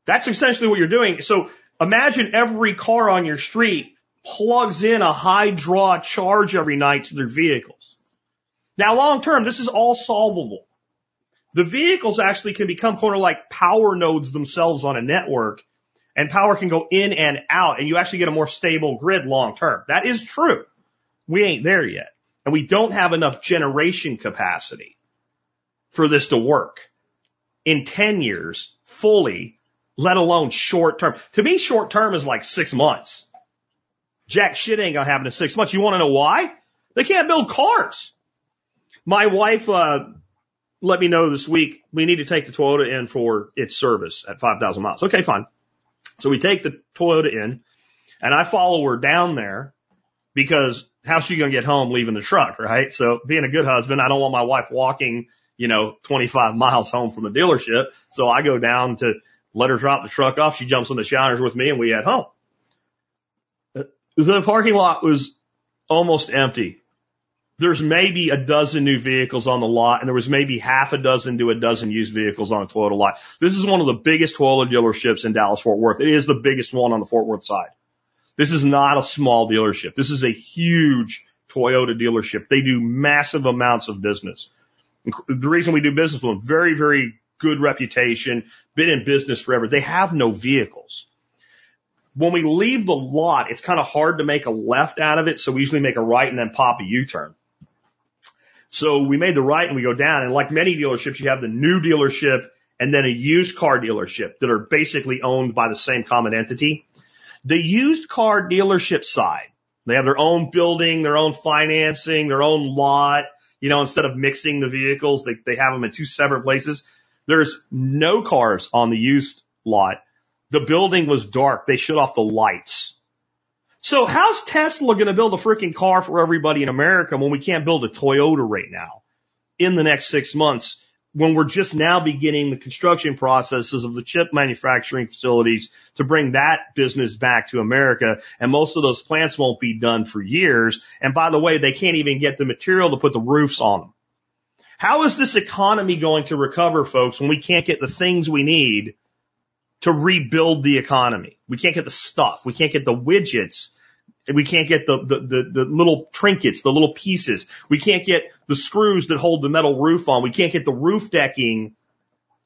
That's essentially what you're doing. So imagine every car on your street plugs in a high draw charge every night to their vehicles. Now, long term, this is all solvable. The vehicles actually can become kind of like power nodes themselves on a network and power can go in and out and you actually get a more stable grid long term. That is true. We ain't there yet. And we don't have enough generation capacity for this to work in 10 years fully, let alone short term. To me, short term is like six months. Jack shit ain't gonna happen in six months. You wanna know why? They can't build cars. My wife, uh, let me know this week, we need to take the Toyota in for its service at 5,000 miles. Okay, fine. So we take the Toyota in and I follow her down there because how's she going to get home leaving the truck, right? So being a good husband, I don't want my wife walking, you know, 25 miles home from the dealership. So I go down to let her drop the truck off. She jumps in the showers with me and we head home. Uh, the parking lot was almost empty. There's maybe a dozen new vehicles on the lot, and there was maybe half a dozen to a dozen used vehicles on a Toyota lot. This is one of the biggest Toyota dealerships in Dallas Fort Worth. It is the biggest one on the Fort Worth side. This is not a small dealership. This is a huge Toyota dealership. They do massive amounts of business. The reason we do business with them, very, very good reputation, been in business forever. They have no vehicles when we leave the lot, it's kind of hard to make a left out of it. So we usually make a right and then pop a U-turn. So we made the right and we go down. And like many dealerships, you have the new dealership and then a used car dealership that are basically owned by the same common entity. The used car dealership side, they have their own building, their own financing, their own lot. You know, instead of mixing the vehicles, they, they have them in two separate places. There's no cars on the used lot the building was dark. They shut off the lights. So how's Tesla going to build a freaking car for everybody in America when we can't build a Toyota right now in the next six months when we're just now beginning the construction processes of the chip manufacturing facilities to bring that business back to America. And most of those plants won't be done for years. And by the way, they can't even get the material to put the roofs on them. How is this economy going to recover, folks, when we can't get the things we need to rebuild the economy. We can't get the stuff. We can't get the widgets. We can't get the, the, the, the, little trinkets, the little pieces. We can't get the screws that hold the metal roof on. We can't get the roof decking,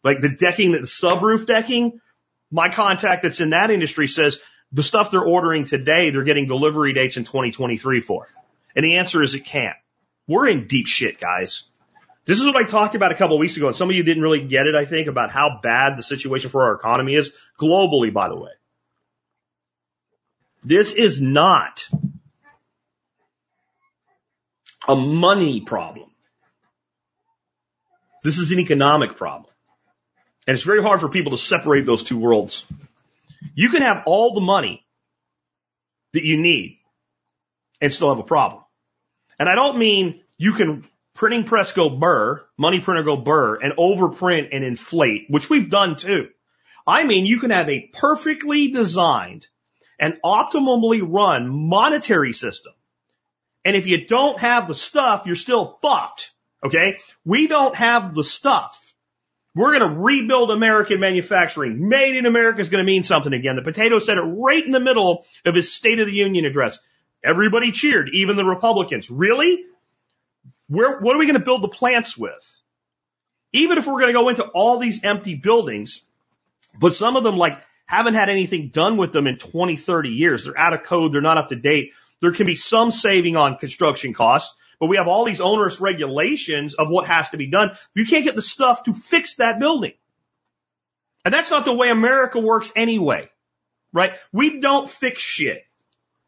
like the decking, the subroof decking. My contact that's in that industry says the stuff they're ordering today, they're getting delivery dates in 2023 for. And the answer is it can't. We're in deep shit, guys. This is what I talked about a couple of weeks ago, and some of you didn't really get it, I think, about how bad the situation for our economy is globally, by the way. This is not a money problem. This is an economic problem. And it's very hard for people to separate those two worlds. You can have all the money that you need and still have a problem. And I don't mean you can printing press go burr, money printer go burr, and overprint and inflate, which we've done too. I mean, you can have a perfectly designed and optimally run monetary system. And if you don't have the stuff, you're still fucked. Okay? We don't have the stuff. We're going to rebuild American manufacturing. Made in America is going to mean something again. The potato said it right in the middle of his State of the Union address. Everybody cheered, even the Republicans. Really? Where, what are we going to build the plants with? Even if we're going to go into all these empty buildings, but some of them like haven't had anything done with them in 20, 30 years. They're out of code. They're not up to date. There can be some saving on construction costs, but we have all these onerous regulations of what has to be done. You can't get the stuff to fix that building. And that's not the way America works anyway, right? We don't fix shit.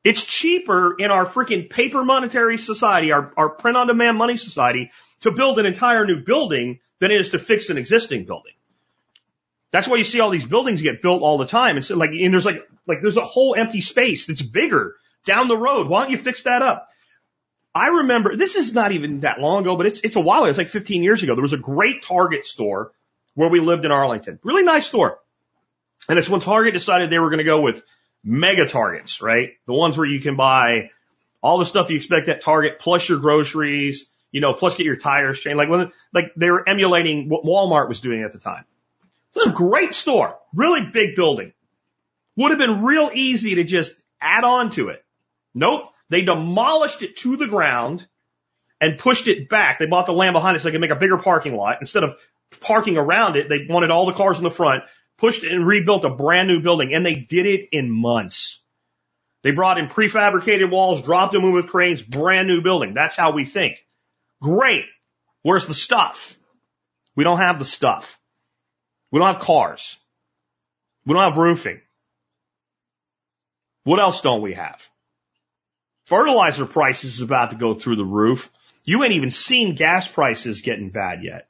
It's cheaper in our freaking paper monetary society, our, our print on demand money society, to build an entire new building than it is to fix an existing building. That's why you see all these buildings get built all the time. It's like, and there's like, like there's a whole empty space that's bigger down the road. Why don't you fix that up? I remember, this is not even that long ago, but it's, it's a while ago. It's like 15 years ago. There was a great Target store where we lived in Arlington. Really nice store. And it's when Target decided they were going to go with mega Targets, right? The ones where you can buy all the stuff you expect at Target plus your groceries, you know, plus get your tires changed. Like when, like they were emulating what Walmart was doing at the time. It's a great store, really big building. Would have been real easy to just add on to it. Nope. They demolished it to the ground and pushed it back. They bought the land behind it so they could make a bigger parking lot. Instead of parking around it, they wanted all the cars in the front, pushed it and rebuilt a brand new building. And they did it in months. They brought in prefabricated walls, dropped them in with cranes, brand new building. That's how we think. Great. Where's the stuff? We don't have the stuff. We don't have cars. We don't have roofing. What else don't we have? Fertilizer prices is about to go through the roof. You ain't even seen gas prices getting bad yet.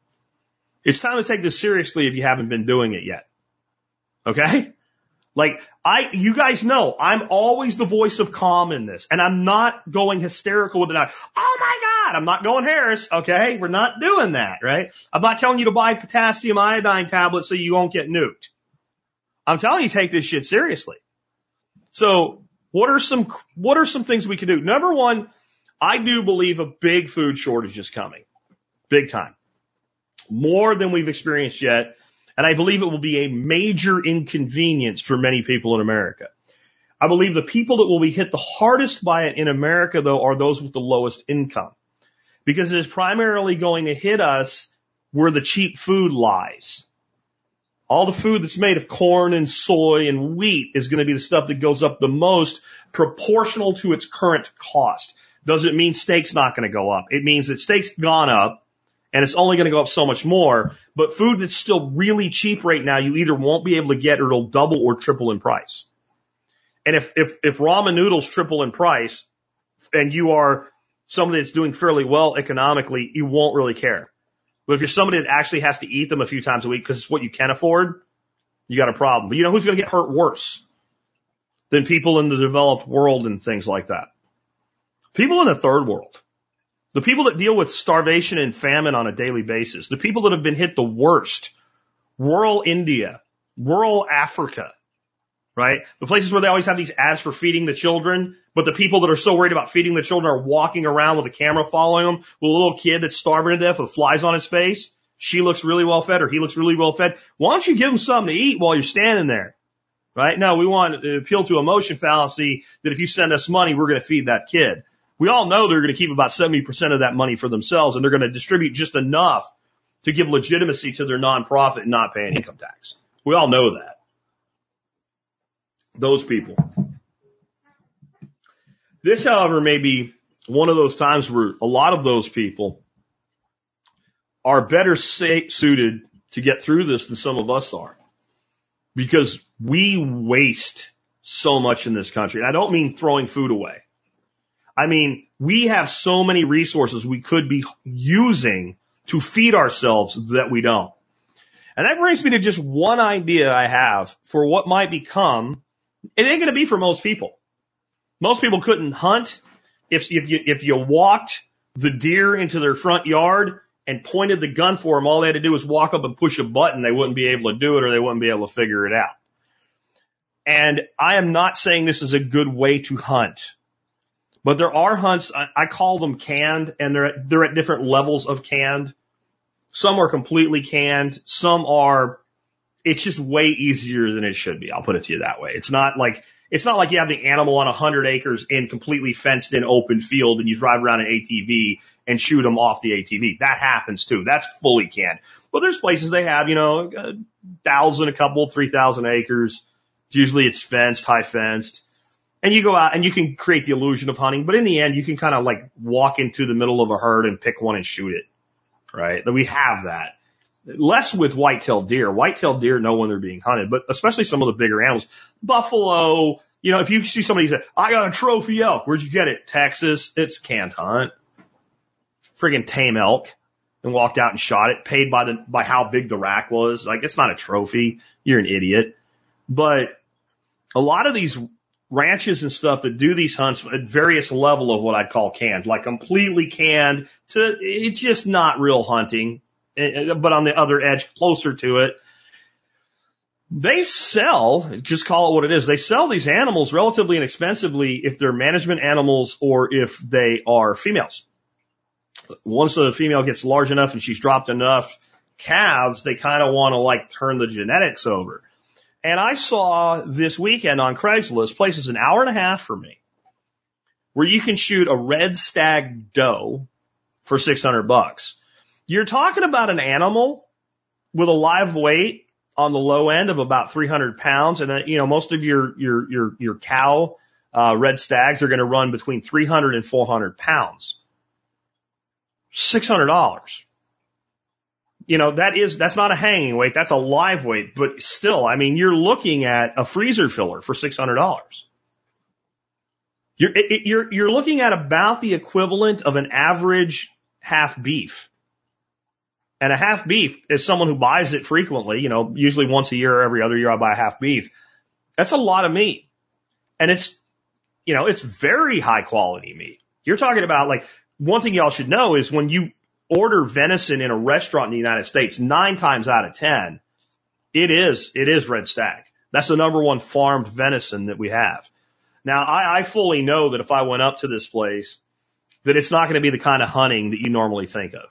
It's time to take this seriously if you haven't been doing it yet. Okay? Like, I, you guys know, I'm always the voice of calm in this, and I'm not going hysterical with it. Oh my God, I'm not going Harris, okay? We're not doing that, right? I'm not telling you to buy potassium iodine tablets so you won't get nuked. I'm telling you, take this shit seriously. So, what are some, what are some things we can do? Number one, I do believe a big food shortage is coming. Big time. More than we've experienced yet. And I believe it will be a major inconvenience for many people in America. I believe the people that will be hit the hardest by it in America, though, are those with the lowest income. Because it is primarily going to hit us where the cheap food lies. All the food that's made of corn and soy and wheat is going to be the stuff that goes up the most proportional to its current cost. Doesn't mean steak's not going to go up. It means that steak's gone up and it's only going to go up so much more. But food that's still really cheap right now, you either won't be able to get or it'll double or triple in price. And if, if, if ramen noodles triple in price and you are somebody that's doing fairly well economically, you won't really care. But if you're somebody that actually has to eat them a few times a week because it's what you can afford, you got a problem. But you know who's going to get hurt worse than people in the developed world and things like that? People in the third world. The people that deal with starvation and famine on a daily basis, the people that have been hit the worst, rural India, rural Africa, right? The places where they always have these ads for feeding the children, but the people that are so worried about feeding the children are walking around with a camera following them with a little kid that's starving to death with flies on his face. She looks really well fed or he looks really well fed. Why don't you give them something to eat while you're standing there? Right? No, we want to appeal to emotion fallacy that if you send us money, we're going to feed that kid. We all know they're going to keep about 70% of that money for themselves and they're going to distribute just enough to give legitimacy to their nonprofit and not pay income tax. We all know that. Those people. This, however, may be one of those times where a lot of those people are better suited to get through this than some of us are. Because we waste so much in this country. And I don't mean throwing food away. I mean, we have so many resources we could be using to feed ourselves that we don't. And that brings me to just one idea I have for what might become, it ain't going to be for most people. Most people couldn't hunt if, if you, if you walked the deer into their front yard and pointed the gun for them, all they had to do was walk up and push a button. They wouldn't be able to do it or they wouldn't be able to figure it out. And I am not saying this is a good way to hunt, but there are hunts, I, I call them canned and they're at, they're at different levels of canned. Some are completely canned. Some are, it's just way easier than it should be. I'll put it to you that way. It's not like, it's not like you have the animal on a hundred acres in completely fenced in open field and you drive around an ATV and shoot them off the ATV. That happens too. That's fully canned. But there's places they have, you know, a thousand, a couple, three thousand acres. Usually it's fenced, high fenced. And you go out and you can create the illusion of hunting, but in the end, you can kind of like walk into the middle of a herd and pick one and shoot it. Right? We have that. Less with white-tailed deer. White-tailed deer know when they're being hunted, but especially some of the bigger animals. Buffalo, you know, if you see somebody say, I got a trophy elk, where'd you get it? Texas. It's can't hunt. Friggin' tame elk and walked out and shot it, paid by the, by how big the rack was. Like, it's not a trophy. You're an idiot. But a lot of these ranches and stuff that do these hunts at various level of what I'd call canned, like completely canned to it's just not real hunting, Eh, but on the other edge, closer to it. They sell, just call it what it is. They sell these animals relatively inexpensively if they're management animals or if they are females. Once the female gets large enough and she's dropped enough calves, they kind of want to like turn the genetics over. And I saw this weekend on Craigslist, places an hour and a half for me, where you can shoot a red stag doe for 600 bucks. You're talking about an animal with a live weight on the low end of about 300 pounds. And, uh, you know, most of your, your, your, your cow, uh, red stags are going to run between 300 and 400 pounds. $600 you know, that is, that's not a hanging weight. That's a live weight, but still, I mean, you're looking at a freezer filler for $600. You're, it, you're, you're looking at about the equivalent of an average half beef. And a half beef is someone who buys it frequently, you know, usually once a year or every other year I buy a half beef. That's a lot of meat. And it's, you know, it's very high quality meat. You're talking about like, one thing y'all should know is when you order venison in a restaurant in the United States, nine times out of ten, it is, it is red stag. That's the number one farmed venison that we have. Now, I, I fully know that if I went up to this place, that it's not going to be the kind of hunting that you normally think of.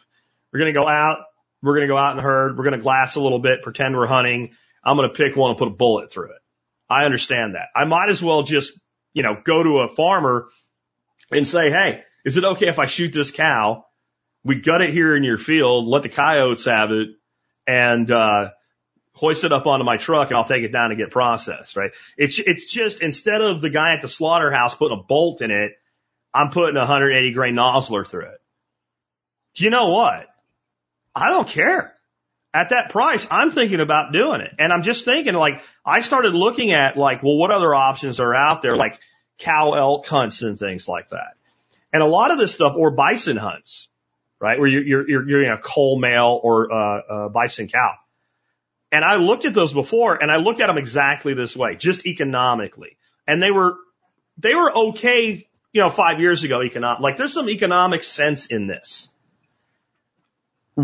We're going to go out, we're going to go out in the herd, we're going to glass a little bit, pretend we're hunting. I'm going to pick one and put a bullet through it. I understand that. I might as well just, you know, go to a farmer and say, hey, is it okay if I shoot this cow we gut it here in your field, let the coyotes have it, and uh, hoist it up onto my truck, and I'll take it down and get processed. Right? It's it's just instead of the guy at the slaughterhouse putting a bolt in it, I'm putting a 180 grain Nosler through it. Do you know what? I don't care. At that price, I'm thinking about doing it. And I'm just thinking like, I started looking at like, well, what other options are out there? Like cow elk hunts and things like that. And a lot of this stuff, or bison hunts, right? Where you're, you're, you're, you're a cull male or uh, a bison cow. And I looked at those before and I looked at them exactly this way, just economically. And they were, they were okay, you know, five years ago, economic, like there's some economic sense in this.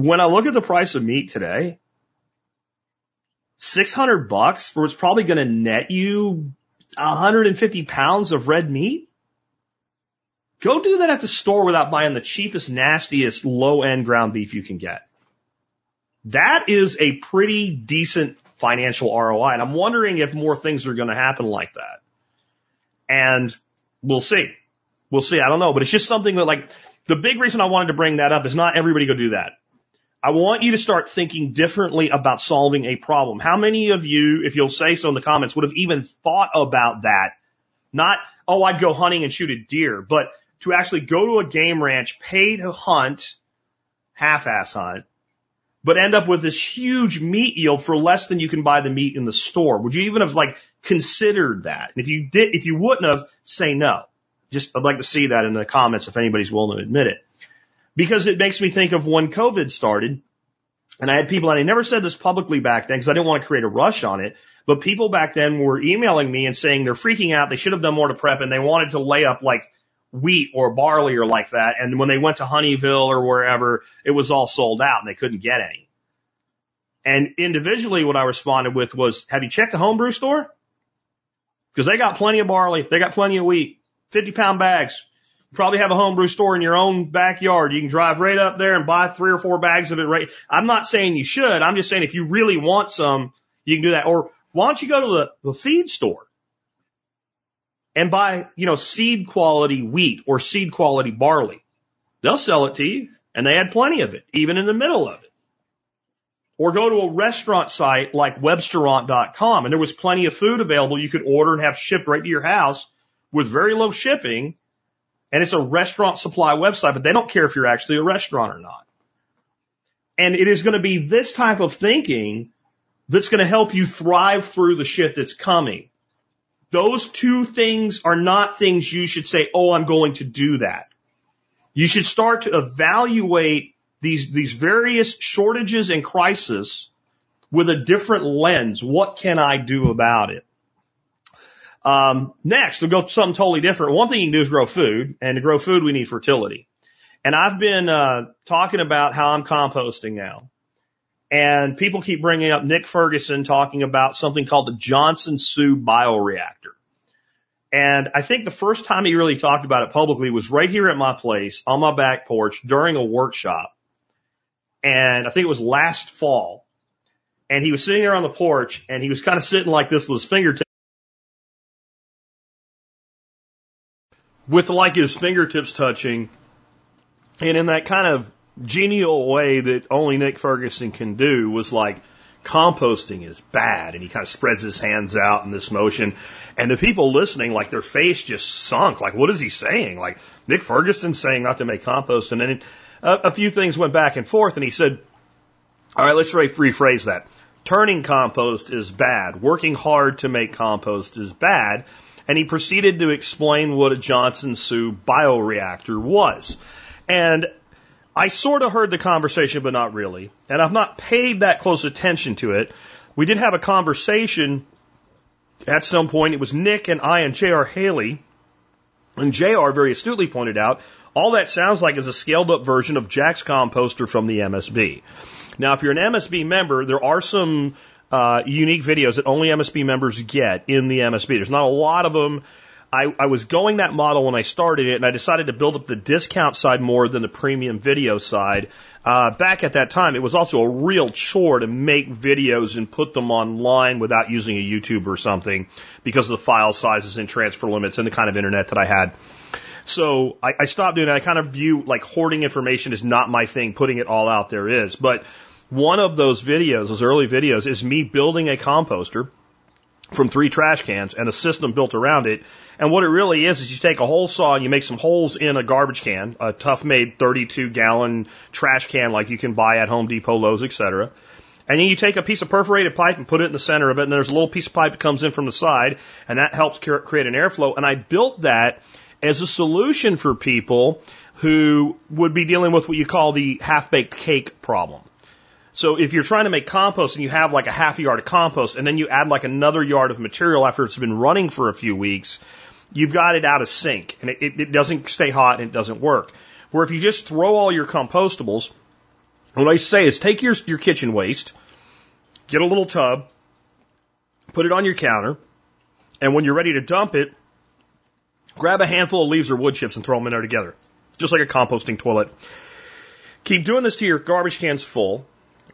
When I look at the price of meat today, 600 bucks for what's probably going to net you 150 pounds of red meat. Go do that at the store without buying the cheapest, nastiest, low end ground beef you can get. That is a pretty decent financial ROI. And I'm wondering if more things are going to happen like that. And we'll see. We'll see. I don't know, but it's just something that like the big reason I wanted to bring that up is not everybody go do that. I want you to start thinking differently about solving a problem. How many of you, if you'll say so in the comments, would have even thought about that? Not, oh, I'd go hunting and shoot a deer, but to actually go to a game ranch, pay to hunt, half-ass hunt, but end up with this huge meat yield for less than you can buy the meat in the store? Would you even have like considered that? And if you did, if you wouldn't have, say no. Just, I'd like to see that in the comments if anybody's willing to admit it. Because it makes me think of when COVID started And I had people, and I never said this publicly back then because I didn't want to create a rush on it. But people back then were emailing me and saying they're freaking out. They should have done more to prep and they wanted to lay up like wheat or barley or like that. And when they went to Honeyville or wherever, it was all sold out and they couldn't get any. And individually, what I responded with was, have you checked the homebrew store? Because they got plenty of barley. They got plenty of wheat. 50 pound bags. Probably have a homebrew store in your own backyard. You can drive right up there and buy three or four bags of it right. I'm not saying you should. I'm just saying if you really want some, you can do that. Or why don't you go to the, the feed store and buy, you know, seed quality wheat or seed quality barley? They'll sell it to you and they had plenty of it, even in the middle of it. Or go to a restaurant site like Webstaurant.com and there was plenty of food available you could order and have shipped right to your house with very low shipping. And it's a restaurant supply website, but they don't care if you're actually a restaurant or not. And it is going to be this type of thinking that's going to help you thrive through the shit that's coming. Those two things are not things you should say, oh, I'm going to do that. You should start to evaluate these, these various shortages and crises with a different lens. What can I do about it? Um, next, we'll go to something totally different. One thing you can do is grow food, and to grow food, we need fertility. And I've been uh, talking about how I'm composting now. And people keep bringing up Nick Ferguson talking about something called the Johnson Su bioreactor. And I think the first time he really talked about it publicly was right here at my place on my back porch during a workshop. And I think it was last fall. And he was sitting there on the porch and he was kind of sitting like this with his fingertips with like his fingertips touching and in that kind of genial way that only Nick Ferguson can do was like composting is bad. And he kind of spreads his hands out in this motion. And the people listening like their face just sunk. Like what is he saying? Like Nick Ferguson saying not to make compost. And then a, a few things went back and forth. And he said all right let's rephrase that. Turning compost is bad. Working hard to make compost is bad and he proceeded to explain what a Johnson Su bioreactor was. And I sort of heard the conversation, but not really. And I've not paid that close attention to it. We did have a conversation at some point. It was Nick and I and J.R. Haley. And J.R. very astutely pointed out all that sounds like is a scaled up version of Jack's composter from the MSB. Now, if you're an MSB member, there are some uh, unique videos that only MSB members get in the MSB. There's not a lot of them. I, I was going that model when I started it, and I decided to build up the discount side more than the premium video side. Uh, back at that time, it was also a real chore to make videos and put them online without using a YouTube or something because of the file sizes and transfer limits and the kind of internet that I had. So I, I stopped doing it. I kind of view like hoarding information is not my thing. Putting it all out there is. But one of those videos, those early videos, is me building a composter from three trash cans and a system built around it. And what it really is is you take a hole saw and you make some holes in a garbage can, a tough made 32 gallon trash can like you can buy at Home Depot, Lowe's, etc. And then you take a piece of perforated pipe and put it in the center of it, and there's a little piece of pipe that comes in from the side, and that helps create an airflow. And I built that as a solution for people who would be dealing with what you call the half baked cake problem. So if you're trying to make compost and you have like a half a yard of compost and then you add like another yard of material after it's been running for a few weeks, you've got it out of sync and it, it doesn't stay hot and it doesn't work. Where if you just throw all your compostables, what I say is take your, your kitchen waste, get a little tub, put it on your counter, and when you're ready to dump it, grab a handful of leaves or wood chips and throw them in there together. Just like a composting toilet. Keep doing this till your garbage can's full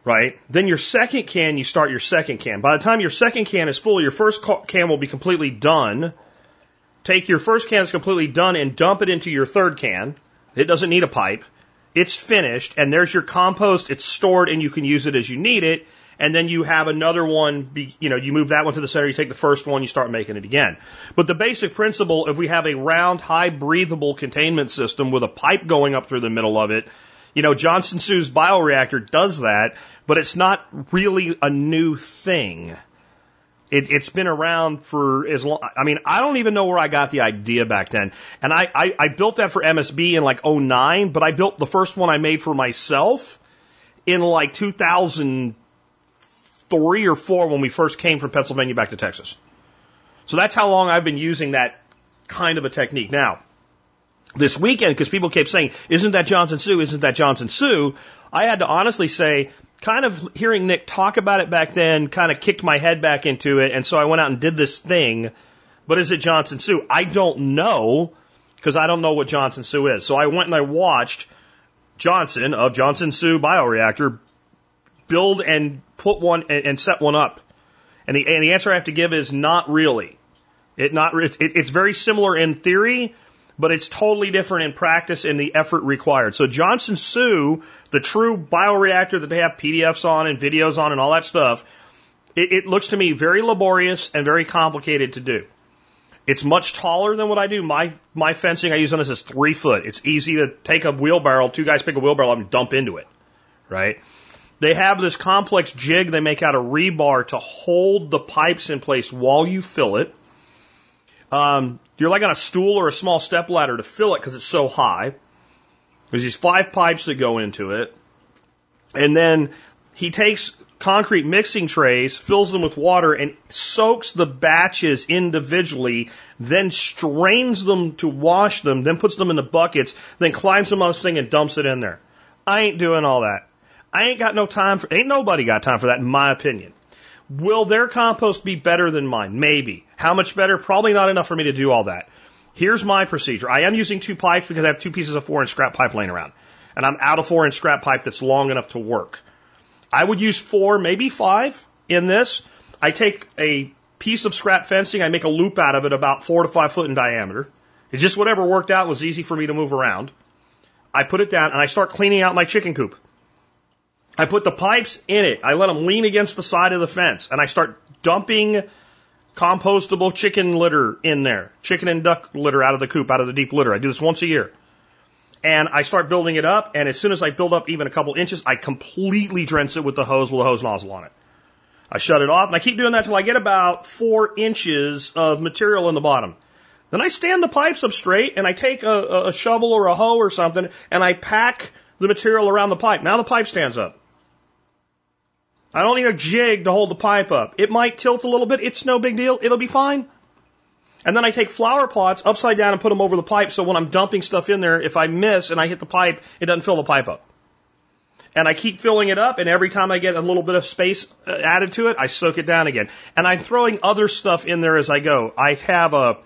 right? Then your second can, you start your second can. By the time your second can is full, your first can will be completely done. Take your first can that's completely done and dump it into your third can. It doesn't need a pipe. It's finished and there's your compost. It's stored and you can use it as you need it. And then you have another one, be, you know, you move that one to the center, you take the first one, you start making it again. But the basic principle, if we have a round, high breathable containment system with a pipe going up through the middle of it, you know, Johnson Su's bioreactor does that, but it's not really a new thing. It, has been around for as long. I mean, I don't even know where I got the idea back then. And I, I, I built that for MSB in like 09, but I built the first one I made for myself in like 2003 or 4 when we first came from Pennsylvania back to Texas. So that's how long I've been using that kind of a technique. Now, this weekend, because people kept saying, isn't that Johnson Su? Isn't that Johnson Su? I had to honestly say, kind of hearing Nick talk about it back then kind of kicked my head back into it. And so I went out and did this thing. But is it Johnson Su? I don't know because I don't know what Johnson Su is. So I went and I watched Johnson of Johnson Su bioreactor build and put one and, and set one up. And the, and the answer I have to give is not really. It not it, it's very similar in theory, but it's totally different in practice and the effort required. So Johnson Su, the true bioreactor that they have PDFs on and videos on and all that stuff, it, it looks to me very laborious and very complicated to do. It's much taller than what I do. My my fencing I use on this is three foot. It's easy to take a wheelbarrow, two guys pick a wheelbarrow up and dump into it. Right? They have this complex jig they make out of rebar to hold the pipes in place while you fill it. Um, you're like on a stool or a small step ladder to fill it because it's so high. There's these five pipes that go into it. And then he takes concrete mixing trays, fills them with water, and soaks the batches individually, then strains them to wash them, then puts them in the buckets, then climbs them on this thing and dumps it in there. I ain't doing all that. I ain't got no time for, ain't nobody got time for that in my opinion. Will their compost be better than mine? Maybe. How much better? Probably not enough for me to do all that. Here's my procedure. I am using two pipes because I have two pieces of four inch scrap pipe laying around. And I'm out of four inch scrap pipe that's long enough to work. I would use four, maybe five in this. I take a piece of scrap fencing, I make a loop out of it about four to five foot in diameter. It's just whatever worked out was easy for me to move around. I put it down and I start cleaning out my chicken coop. I put the pipes in it. I let them lean against the side of the fence and I start dumping compostable chicken litter in there, chicken and duck litter out of the coop, out of the deep litter. I do this once a year. And I start building it up, and as soon as I build up even a couple inches, I completely drench it with the hose with a hose nozzle on it. I shut it off, and I keep doing that till I get about four inches of material in the bottom. Then I stand the pipes up straight, and I take a, a shovel or a hoe or something, and I pack the material around the pipe. Now the pipe stands up. I don't need a jig to hold the pipe up. It might tilt a little bit. It's no big deal. It'll be fine. And then I take flower pots upside down and put them over the pipe so when I'm dumping stuff in there, if I miss and I hit the pipe, it doesn't fill the pipe up. And I keep filling it up, and every time I get a little bit of space uh, added to it, I soak it down again. And I'm throwing other stuff in there as I go. I have a,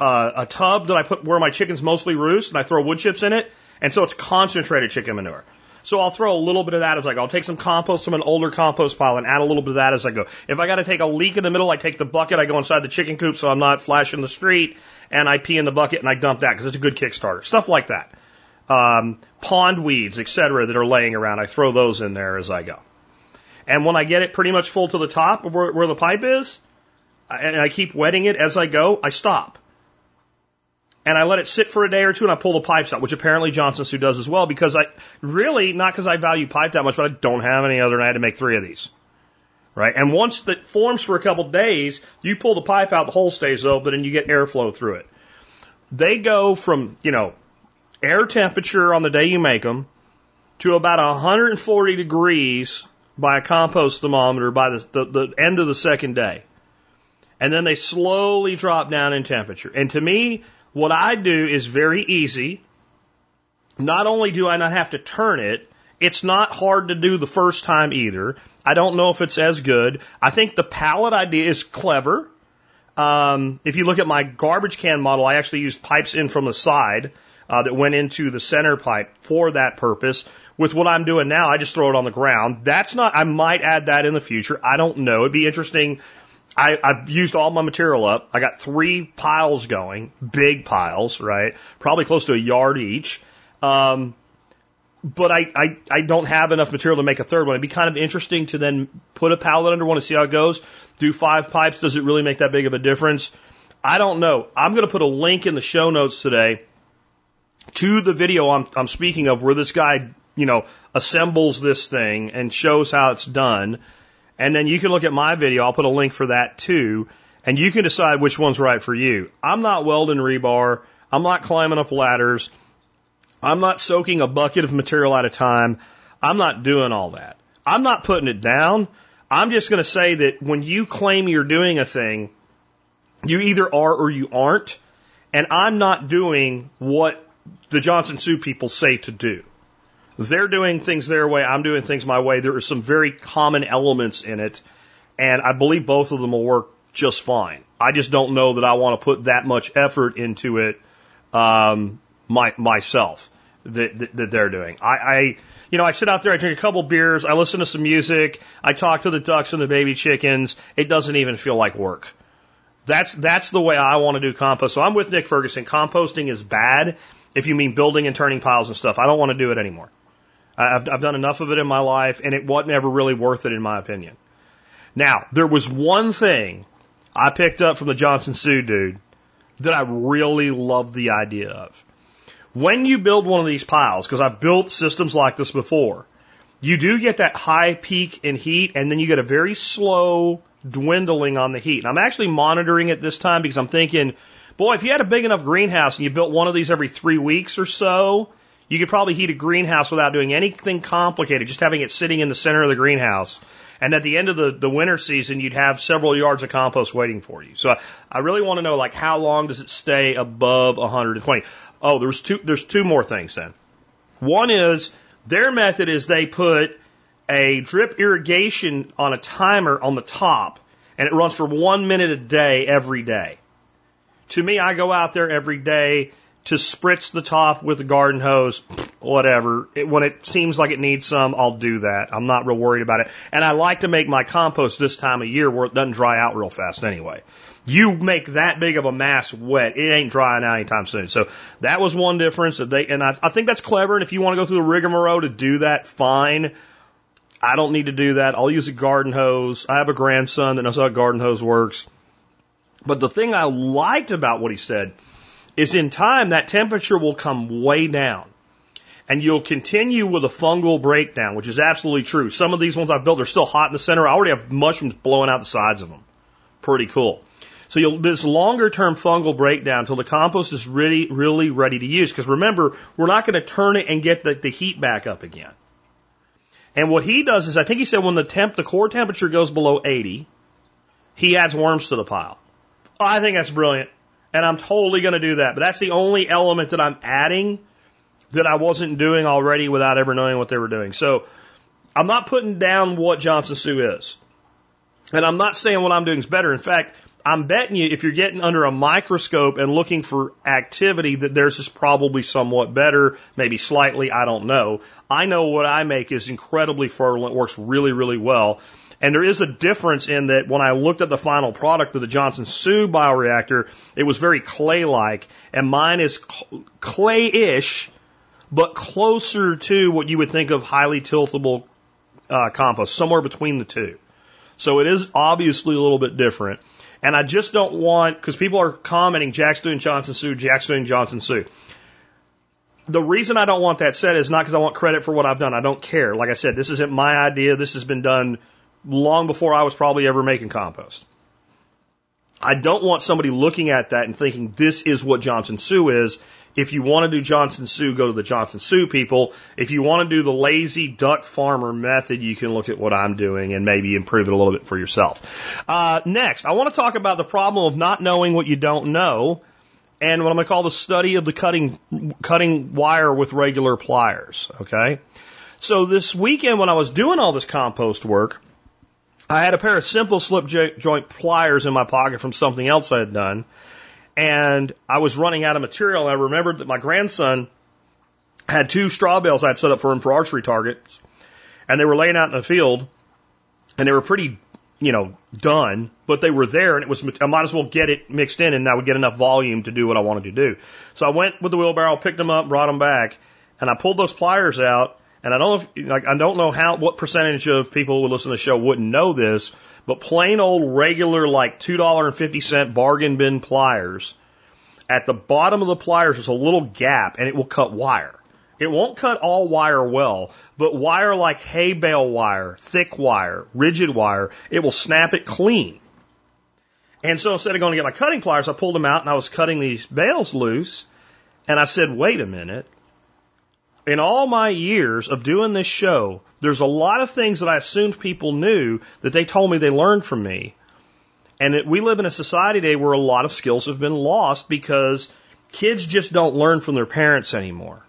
a, a tub that I put where my chickens mostly roost, and I throw wood chips in it, and so it's concentrated chicken manure. So I'll throw a little bit of that as I go. I'll take some compost from an older compost pile and add a little bit of that as I go. If I got to take a leak in the middle, I take the bucket, I go inside the chicken coop so I'm not flashing the street, and I pee in the bucket and I dump that because it's a good Kickstarter. Stuff like that. Um, pond weeds, etc., that are laying around, I throw those in there as I go. And when I get it pretty much full to the top of where, where the pipe is, and I keep wetting it as I go, I stop and I let it sit for a day or two and I pull the pipes out, which apparently Johnson Su does as well because I really, not because I value pipe that much, but I don't have any other and I had to make three of these. Right? And once it forms for a couple days, you pull the pipe out, the hole stays open and you get airflow through it. They go from, you know, air temperature on the day you make them to about 140 degrees by a compost thermometer by the, the, the end of the second day. And then they slowly drop down in temperature. And to me, what I do is very easy. Not only do I not have to turn it, it's not hard to do the first time either. I don't know if it's as good. I think the pallet idea is clever. Um, if you look at my garbage can model, I actually used pipes in from the side uh, that went into the center pipe for that purpose. With what I'm doing now, I just throw it on the ground. That's not, I might add that in the future. I don't know. It'd be interesting I, I've used all my material up. I got three piles going, big piles, right? Probably close to a yard each. Um, but I, I, I don't have enough material to make a third one. It'd be kind of interesting to then put a pallet under one and see how it goes. Do five pipes. Does it really make that big of a difference? I don't know. I'm going to put a link in the show notes today to the video I'm, I'm speaking of where this guy, you know, assembles this thing and shows how it's done. And then you can look at my video. I'll put a link for that too. And you can decide which one's right for you. I'm not welding rebar. I'm not climbing up ladders. I'm not soaking a bucket of material at a time. I'm not doing all that. I'm not putting it down. I'm just going to say that when you claim you're doing a thing, you either are or you aren't. And I'm not doing what the Johnson Su people say to do. They're doing things their way. I'm doing things my way. There are some very common elements in it. And I believe both of them will work just fine. I just don't know that I want to put that much effort into it um, my, myself that, that, that they're doing. I, I, you know, I sit out there, I drink a couple beers, I listen to some music, I talk to the ducks and the baby chickens. It doesn't even feel like work. That's that's the way I want to do compost. So I'm with Nick Ferguson. Composting is bad if you mean building and turning piles and stuff. I don't want to do it anymore. I've, I've done enough of it in my life, and it wasn't ever really worth it in my opinion. Now, there was one thing I picked up from the Johnson Su dude that I really love the idea of. When you build one of these piles, because I've built systems like this before, you do get that high peak in heat and then you get a very slow dwindling on the heat. And I'm actually monitoring it this time because I'm thinking, boy, if you had a big enough greenhouse and you built one of these every three weeks or so, you could probably heat a greenhouse without doing anything complicated, just having it sitting in the center of the greenhouse. And at the end of the, the winter season, you'd have several yards of compost waiting for you. So I, I really want to know, like, how long does it stay above 120? Oh, there's two, there's two more things then. One is their method is they put a drip irrigation on a timer on the top and it runs for one minute a day every day. To me, I go out there every day to spritz the top with a garden hose, whatever. It, when it seems like it needs some, I'll do that. I'm not real worried about it. And I like to make my compost this time of year where it doesn't dry out real fast anyway. You make that big of a mass wet, it ain't drying out anytime soon. So that was one difference. That they, and I, I think that's clever. And if you want to go through the rigmarole to do that, fine. I don't need to do that. I'll use a garden hose. I have a grandson that knows how a garden hose works. But the thing I liked about what he said is in time that temperature will come way down. And you'll continue with a fungal breakdown, which is absolutely true. Some of these ones I've built are still hot in the center. I already have mushrooms blowing out the sides of them. Pretty cool. So you'll, this longer term fungal breakdown until the compost is really, really ready to use. Because remember, we're not going to turn it and get the, the heat back up again. And what he does is, I think he said when the temp, the core temperature goes below 80, he adds worms to the pile. I think that's brilliant. And I'm totally going to do that. But that's the only element that I'm adding that I wasn't doing already without ever knowing what they were doing. So I'm not putting down what Johnson Su is. And I'm not saying what I'm doing is better. In fact, I'm betting you if you're getting under a microscope and looking for activity that theirs is probably somewhat better, maybe slightly, I don't know. I know what I make is incredibly fertile. It works really, really well. And there is a difference in that when I looked at the final product of the Johnson Su bioreactor, it was very clay-like, and mine is clay-ish, but closer to what you would think of highly tilthable uh, compost, somewhere between the two. So it is obviously a little bit different. And I just don't want, because people are commenting, Jack's doing Johnson Su, Jack's doing Johnson Su. The reason I don't want that said is not because I want credit for what I've done. I don't care. Like I said, this isn't my idea. This has been done long before I was probably ever making compost. I don't want somebody looking at that and thinking this is what Johnson Su is. If you want to do Johnson Su, go to the Johnson Su people. If you want to do the lazy duck farmer method, you can look at what I'm doing and maybe improve it a little bit for yourself. Uh, next, I want to talk about the problem of not knowing what you don't know and what I'm going to call the study of the cutting, cutting wire with regular pliers. Okay. So this weekend when I was doing all this compost work, I had a pair of simple slip joint pliers in my pocket from something else I had done. And I was running out of material. I remembered that my grandson had two straw bales I had set up for him for archery targets. And they were laying out in the field. And they were pretty, you know, done, but they were there and it was, I might as well get it mixed in and I would get enough volume to do what I wanted to do. So I went with the wheelbarrow, picked them up, brought them back, and I pulled those pliers out and I don't know if, like, I don't know how, what percentage of people who listen to the show wouldn't know this, but plain old regular, like $2.50 bargain bin pliers, at the bottom of the pliers is a little gap and it will cut wire. It won't cut all wire well, but wire like hay bale wire, thick wire, rigid wire, it will snap it clean. And so instead of going to get my cutting pliers, I pulled them out and I was cutting these bales loose. And I said, wait a minute in all my years of doing this show, there's a lot of things that I assumed people knew that they told me they learned from me. And it, we live in a society today where a lot of skills have been lost because kids just don't learn from their parents anymore.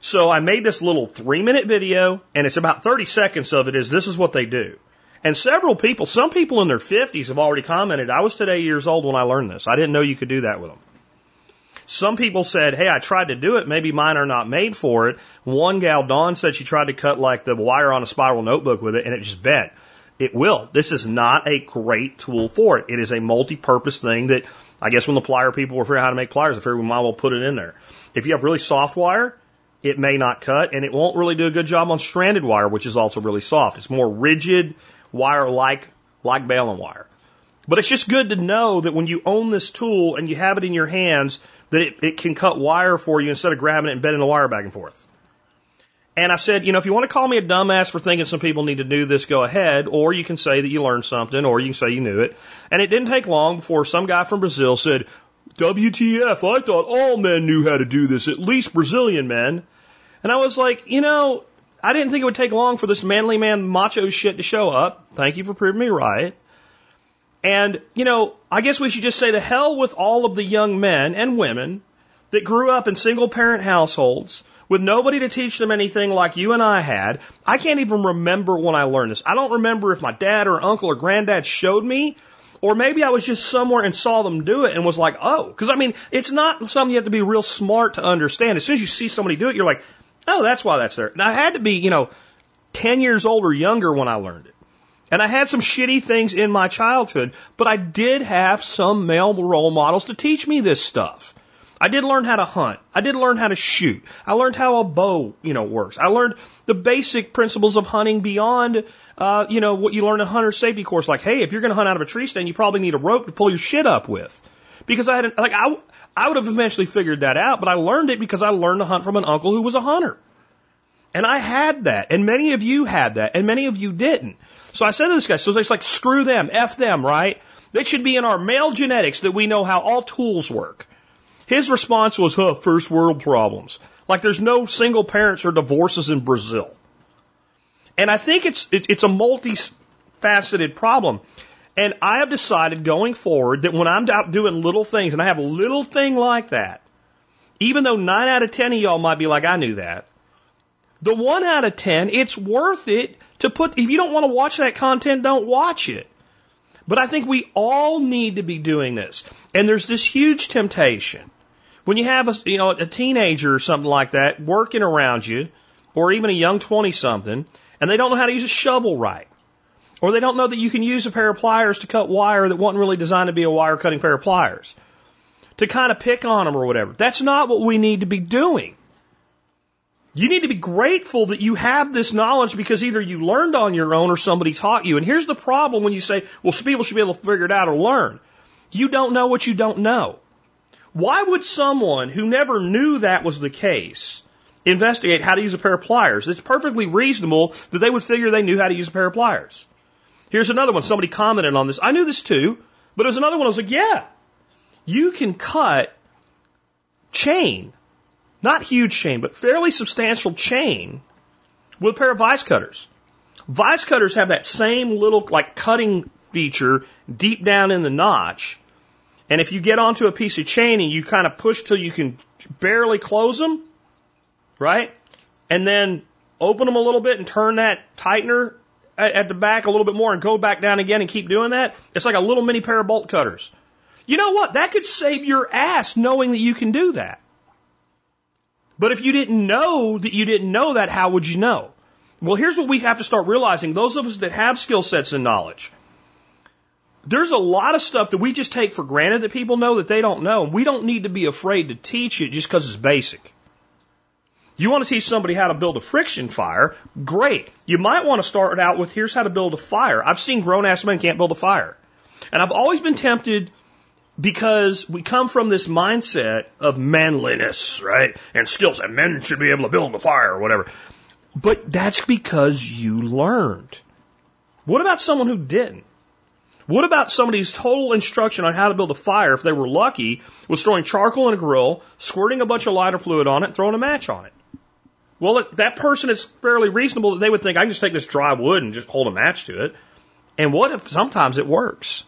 So I made this little three minute video and it's about 30 seconds of it is this is what they do. And several people, some people in their 50s have already commented, I was today years old when I learned this. I didn't know you could do that with them. Some people said, hey, I tried to do it. Maybe mine are not made for it. One gal, Dawn, said she tried to cut like the wire on a spiral notebook with it and it just bent. It will. This is not a great tool for it. It is a multi-purpose thing that I guess when the plier people were figuring out how to make pliers, I figured we might well put it in there. If you have really soft wire, it may not cut and it won't really do a good job on stranded wire, which is also really soft. It's more rigid wire like, like baling wire. But it's just good to know that when you own this tool and you have it in your hands, that it, it can cut wire for you instead of grabbing it and bending the wire back and forth. And I said, you know, if you want to call me a dumbass for thinking some people need to do this, go ahead. Or you can say that you learned something, or you can say you knew it. And it didn't take long before some guy from Brazil said, WTF, I thought all men knew how to do this, at least Brazilian men. And I was like, you know, I didn't think it would take long for this manly man macho shit to show up. Thank you for proving me right. And, you know, I guess we should just say to hell with all of the young men and women that grew up in single parent households with nobody to teach them anything like you and I had. I can't even remember when I learned this. I don't remember if my dad or uncle or granddad showed me, or maybe I was just somewhere and saw them do it and was like, oh, because I mean, it's not something you have to be real smart to understand. As soon as you see somebody do it, you're like, oh, that's why that's there. And I had to be, you know, 10 years old or younger when I learned it. And I had some shitty things in my childhood, but I did have some male role models to teach me this stuff. I did learn how to hunt. I did learn how to shoot. I learned how a bow, you know, works. I learned the basic principles of hunting beyond, uh, you know, what you learn in a hunter safety course. Like, hey, if you're going to hunt out of a tree stand, you probably need a rope to pull your shit up with. Because I had, like, I, I would have eventually figured that out, but I learned it because I learned to hunt from an uncle who was a hunter. And I had that, and many of you had that, and many of you didn't. So I said to this guy, so it's like, screw them, F them, right? They should be in our male genetics that we know how all tools work. His response was, huh, first world problems. Like there's no single parents or divorces in Brazil. And I think it's, it, it's a multifaceted problem. And I have decided going forward that when I'm out doing little things and I have a little thing like that, even though nine out of ten of y'all might be like, I knew that. The one out of ten, it's worth it to put, if you don't want to watch that content, don't watch it. But I think we all need to be doing this. And there's this huge temptation when you have a, you know, a teenager or something like that working around you, or even a young 20 something, and they don't know how to use a shovel right, or they don't know that you can use a pair of pliers to cut wire that wasn't really designed to be a wire cutting pair of pliers, to kind of pick on them or whatever. That's not what we need to be doing. You need to be grateful that you have this knowledge because either you learned on your own or somebody taught you. And here's the problem when you say, well, people should be able to figure it out or learn. You don't know what you don't know. Why would someone who never knew that was the case investigate how to use a pair of pliers? It's perfectly reasonable that they would figure they knew how to use a pair of pliers. Here's another one. Somebody commented on this. I knew this too, but it was another one. I was like, yeah, you can cut chain, not huge chain, but fairly substantial chain with a pair of vice cutters. Vice cutters have that same little like cutting feature deep down in the notch and if you get onto a piece of chain and you kind of push till you can barely close them, right? And then open them a little bit and turn that tightener at, at the back a little bit more and go back down again and keep doing that. It's like a little mini pair of bolt cutters. You know what? That could save your ass knowing that you can do that. But if you didn't know that you didn't know that, how would you know? Well, here's what we have to start realizing. Those of us that have skill sets and knowledge, there's a lot of stuff that we just take for granted that people know that they don't know. We don't need to be afraid to teach it just because it's basic. You want to teach somebody how to build a friction fire? Great. You might want to start out with here's how to build a fire. I've seen grown ass men can't build a fire. And I've always been tempted because we come from this mindset of manliness, right? And skills, and men should be able to build a fire or whatever. But that's because you learned. What about someone who didn't? What about somebody's total instruction on how to build a fire, if they were lucky, was throwing charcoal in a grill, squirting a bunch of lighter fluid on it, throwing a match on it? Well, that person is fairly reasonable that they would think I can just take this dry wood and just hold a match to it. And what if sometimes it works?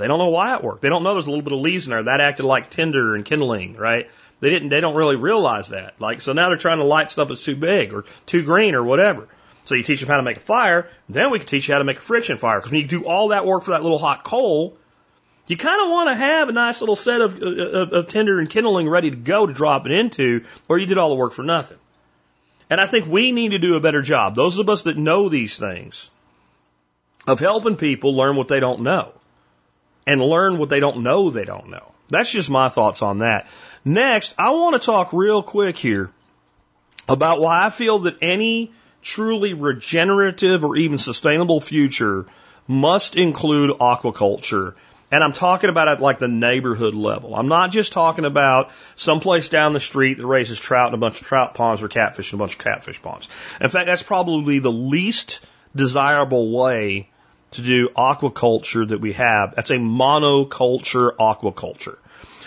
They don't know why it worked. They don't know there's a little bit of leaves in there. That acted like tinder and kindling, right? They didn't, they don't really realize that. Like, so now they're trying to light stuff that's too big or too green or whatever. So you teach them how to make a fire, then we can teach you how to make a friction fire. Because when you do all that work for that little hot coal, you kind of want to have a nice little set of, of, of tinder and kindling ready to go to drop it into, or you did all the work for nothing. And I think we need to do a better job, those of us that know these things, of helping people learn what they don't know and learn what they don't know they don't know. That's just my thoughts on that. Next, I want to talk real quick here about why I feel that any truly regenerative or even sustainable future must include aquaculture. And I'm talking about at like the neighborhood level. I'm not just talking about someplace down the street that raises trout in a bunch of trout ponds or catfish in a bunch of catfish ponds. In fact, that's probably the least desirable way to do aquaculture that we have. That's a monoculture aquaculture.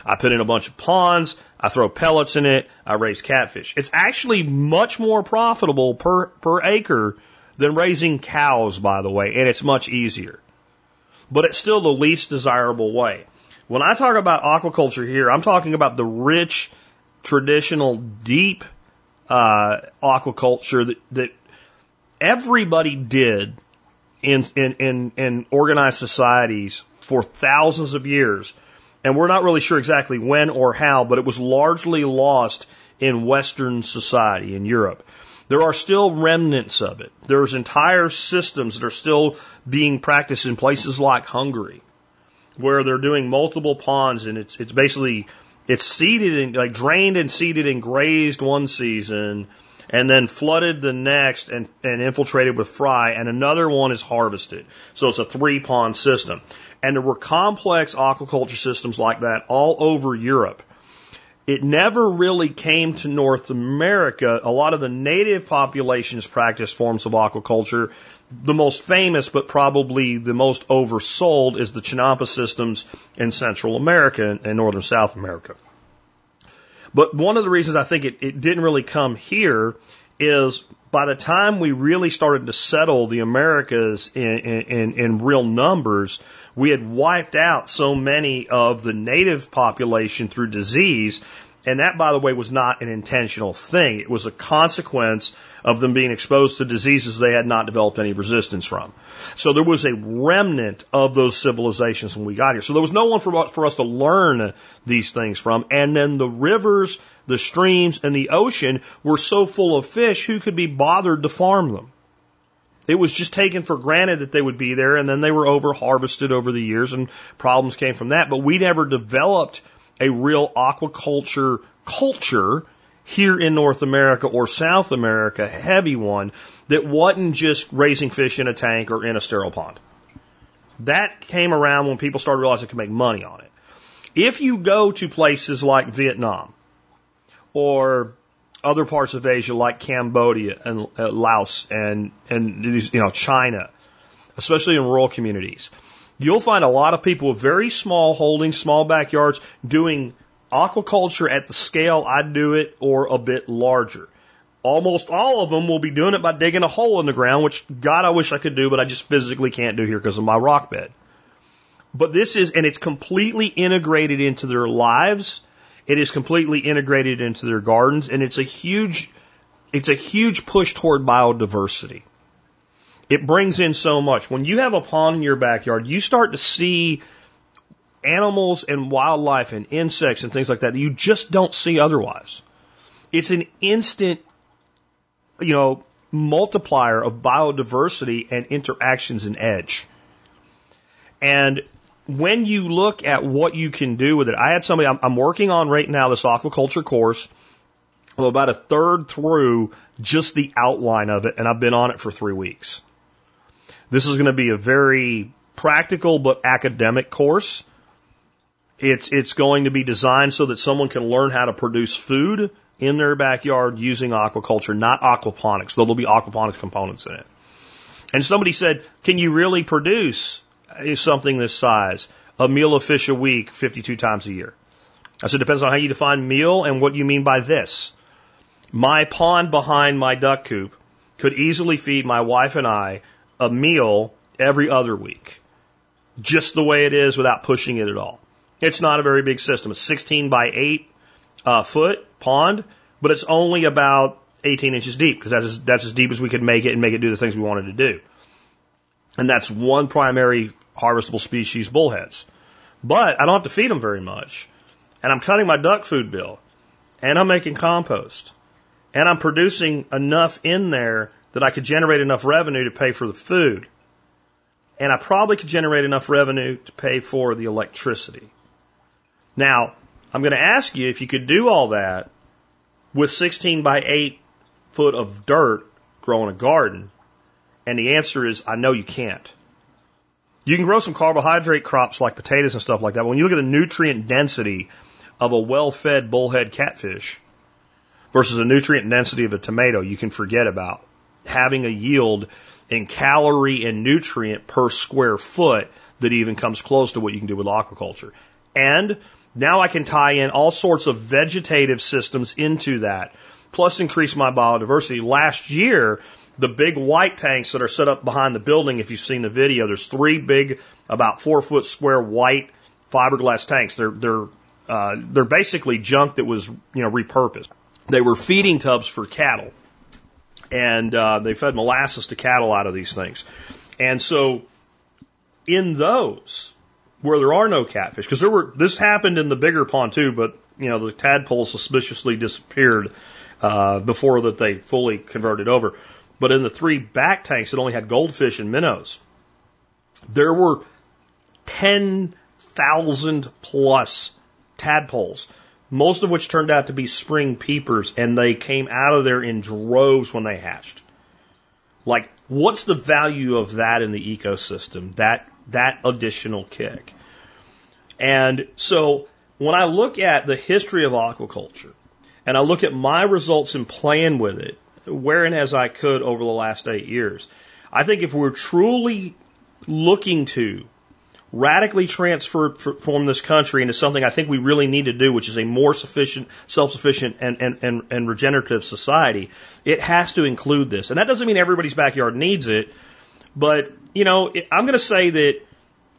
I put in a bunch of ponds, I throw pellets in it, I raise catfish. It's actually much more profitable per, per acre than raising cows, by the way, and it's much easier. But it's still the least desirable way. When I talk about aquaculture here, I'm talking about the rich, traditional, deep uh, aquaculture that, that everybody did in, in, in, in organized societies for thousands of years and we're not really sure exactly when or how, but it was largely lost in Western society in Europe. There are still remnants of it. There's entire systems that are still being practiced in places like Hungary, where they're doing multiple ponds, and it's it's basically it's seeded and like drained and seeded and grazed one season, and then flooded the next and, and infiltrated with fry, and another one is harvested. So it's a three pond system. And there were complex aquaculture systems like that all over Europe. It never really came to North America. A lot of the native populations practiced forms of aquaculture. The most famous, but probably the most oversold, is the Chinampa systems in Central America and Northern South America. But one of the reasons I think it, it didn't really come here is by the time we really started to settle the Americas in, in, in real numbers, we had wiped out so many of the native population through disease. And that, by the way, was not an intentional thing. It was a consequence of them being exposed to diseases they had not developed any resistance from. So there was a remnant of those civilizations when we got here. So there was no one for, for us to learn these things from. And then the rivers, the streams, and the ocean were so full of fish, who could be bothered to farm them? It was just taken for granted that they would be there, and then they were over harvested over the years, and problems came from that. But we never developed a real aquaculture culture here in North America or South America, heavy one, that wasn't just raising fish in a tank or in a sterile pond. That came around when people started realizing they could make money on it. If you go to places like Vietnam or other parts of Asia like Cambodia and uh, Laos and and you know China, especially in rural communities, you'll find a lot of people with very small holdings, small backyards, doing aquaculture at the scale I do it or a bit larger. Almost all of them will be doing it by digging a hole in the ground, which God I wish I could do, but I just physically can't do here because of my rock bed. But this is, and it's completely integrated into their lives it is completely integrated into their gardens and it's a huge, it's a huge push toward biodiversity. It brings in so much. When you have a pond in your backyard, you start to see animals and wildlife and insects and things like that that you just don't see otherwise. It's an instant, you know, multiplier of biodiversity and interactions and edge. And when you look at what you can do with it, I had somebody, I'm, I'm working on right now this aquaculture course. I'm about a third through just the outline of it, and I've been on it for three weeks. This is going to be a very practical but academic course. It's, it's going to be designed so that someone can learn how to produce food in their backyard using aquaculture, not aquaponics, though there'll be aquaponics components in it. And somebody said, can you really produce something this size, a meal of fish a week, 52 times a year. I said, it depends on how you define meal and what you mean by this. my pond behind my duck coop could easily feed my wife and I a meal every other week. Just the way it is without pushing it at all. It's not a very big system. It's 16 by 8 uh, foot pond, but it's only about 18 inches deep because that's as, that's as deep as we could make it and make it do the things we wanted to do. And that's one primary harvestable species bullheads. But I don't have to feed them very much. And I'm cutting my duck food bill. And I'm making compost. And I'm producing enough in there that I could generate enough revenue to pay for the food. And I probably could generate enough revenue to pay for the electricity. Now, I'm going to ask you if you could do all that with 16 by 8 foot of dirt growing a garden. And the answer is, I know you can't. You can grow some carbohydrate crops like potatoes and stuff like that. But when you look at the nutrient density of a well-fed bullhead catfish versus the nutrient density of a tomato, you can forget about having a yield in calorie and nutrient per square foot that even comes close to what you can do with aquaculture. And now I can tie in all sorts of vegetative systems into that, plus increase my biodiversity. Last year, the big white tanks that are set up behind the building, if you've seen the video, there's three big, about four foot square white fiberglass tanks. They're, they're, uh, they're basically junk that was, you know, repurposed. They were feeding tubs for cattle. And, uh, they fed molasses to cattle out of these things. And so, in those, where there are no catfish, because there were, this happened in the bigger pond too, but, you know, the tadpoles suspiciously disappeared, uh, before that they fully converted over. But in the three back tanks that only had goldfish and minnows, there were 10,000 plus tadpoles, most of which turned out to be spring peepers, and they came out of there in droves when they hatched. Like, what's the value of that in the ecosystem? That, that additional kick. And so when I look at the history of aquaculture and I look at my results in playing with it, wherein as I could over the last eight years. I think if we're truly looking to radically transform this country into something I think we really need to do, which is a more sufficient, self-sufficient, and, and, and, and regenerative society, it has to include this. And that doesn't mean everybody's backyard needs it, but, you know, I'm going to say that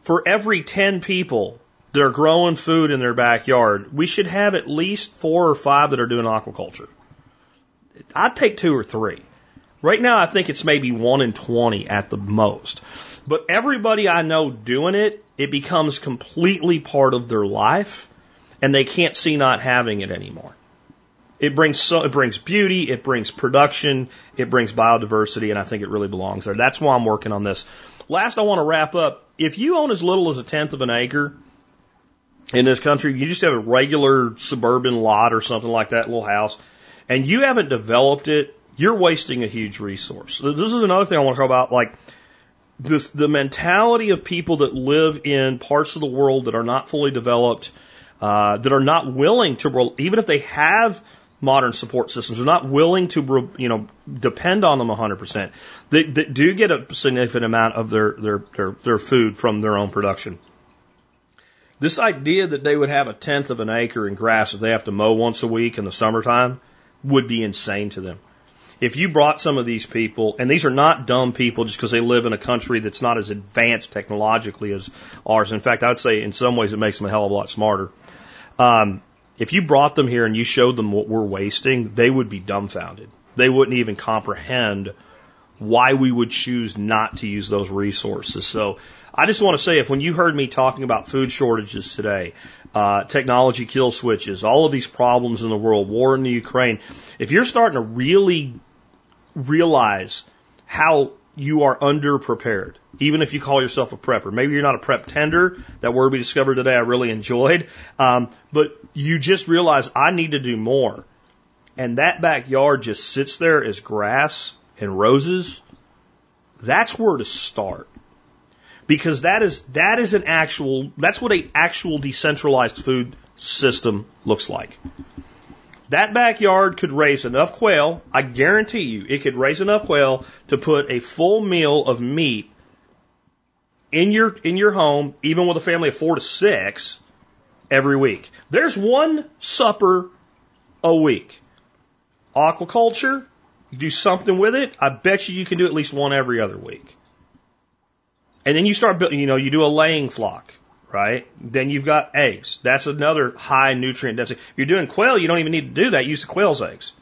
for every 10 people that are growing food in their backyard, we should have at least four or five that are doing aquaculture. I'd take two or three. Right now, I think it's maybe one in 20 at the most. But everybody I know doing it, it becomes completely part of their life and they can't see not having it anymore. It brings so, it brings beauty, it brings production, it brings biodiversity, and I think it really belongs there. That's why I'm working on this. Last, I want to wrap up. If you own as little as a tenth of an acre in this country, you just have a regular suburban lot or something like that, little house, and you haven't developed it, you're wasting a huge resource. This is another thing I want to talk about, like this, the mentality of people that live in parts of the world that are not fully developed, uh, that are not willing to, even if they have modern support systems, are not willing to, you know, depend on them 100%. They, they do get a significant amount of their, their, their, their food from their own production. This idea that they would have a tenth of an acre in grass if they have to mow once a week in the summertime, would be insane to them. If you brought some of these people, and these are not dumb people just because they live in a country that's not as advanced technologically as ours. In fact, I would say in some ways it makes them a hell of a lot smarter. Um, if you brought them here and you showed them what we're wasting, they would be dumbfounded. They wouldn't even comprehend why we would choose not to use those resources. So I just want to say if when you heard me talking about food shortages today, uh, technology kill switches, all of these problems in the world, war in the Ukraine, if you're starting to really realize how you are underprepared, even if you call yourself a prepper. Maybe you're not a prep tender. That word we discovered today I really enjoyed. Um, but you just realize I need to do more. And that backyard just sits there as grass and roses. That's where to start because that is that is an actual that's what a actual decentralized food system looks like. That backyard could raise enough quail, I guarantee you, it could raise enough quail to put a full meal of meat in your in your home, even with a family of 4 to 6 every week. There's one supper a week. Aquaculture, you do something with it, I bet you you can do at least one every other week. And then you start building, you know, you do a laying flock, right? Then you've got eggs. That's another high nutrient density. If you're doing quail, you don't even need to do that. Use the quail's eggs.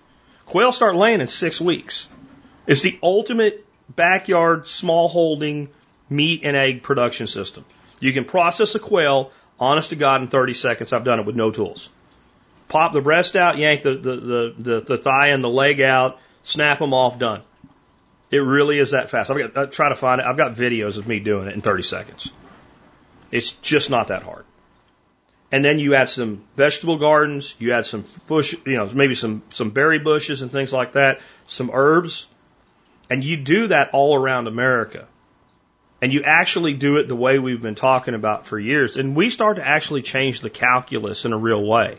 Quail start laying in six weeks. It's the ultimate backyard small holding meat and egg production system. You can process a quail, honest to God, in 30 seconds. I've done it with no tools. Pop the breast out, yank the, the, the, the, the thigh and the leg out, snap them off, done. It really is that fast. I've got, I try to find it. I've got videos of me doing it in 30 seconds. It's just not that hard. And then you add some vegetable gardens, you add some bush, you know, maybe some, some berry bushes and things like that, some herbs, and you do that all around America. And you actually do it the way we've been talking about for years. And we start to actually change the calculus in a real way.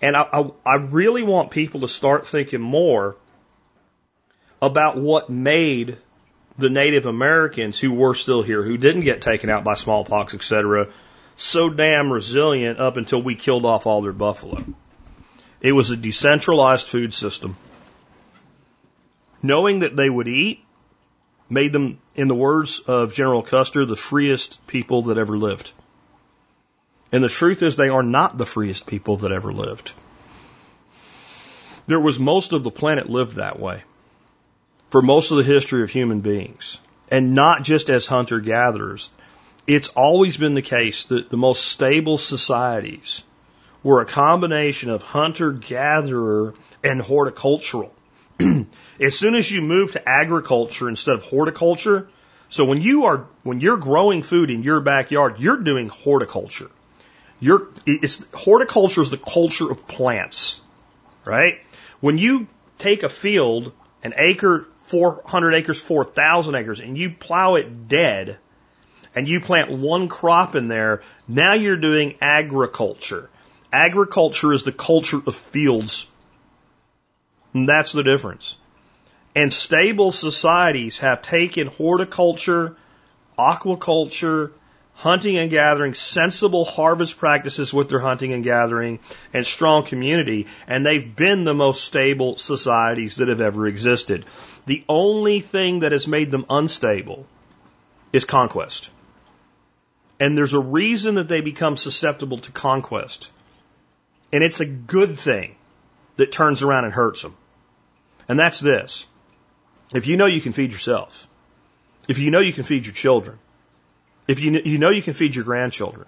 And I, I, I really want people to start thinking more about what made the Native Americans who were still here, who didn't get taken out by smallpox, etc., so damn resilient up until we killed off all their buffalo. It was a decentralized food system. Knowing that they would eat made them, in the words of General Custer, the freest people that ever lived. And the truth is, they are not the freest people that ever lived. There was most of the planet lived that way for most of the history of human beings, and not just as hunter gatherers. It's always been the case that the most stable societies were a combination of hunter gatherer and horticultural. as soon as you move to agriculture instead of horticulture, so when you are when you're growing food in your backyard, you're doing horticulture. You're it's horticulture is the culture of plants, right? When you take a field, an acre 400 acres, 4,000 acres, and you plow it dead, and you plant one crop in there, now you're doing agriculture. Agriculture is the culture of fields. And that's the difference. And stable societies have taken horticulture, aquaculture, hunting and gathering, sensible harvest practices with their hunting and gathering, and strong community, and they've been the most stable societies that have ever existed. The only thing that has made them unstable is conquest. And there's a reason that they become susceptible to conquest. And it's a good thing that turns around and hurts them. And that's this. If you know you can feed yourself, if you know you can feed your children, if you, you know you can feed your grandchildren,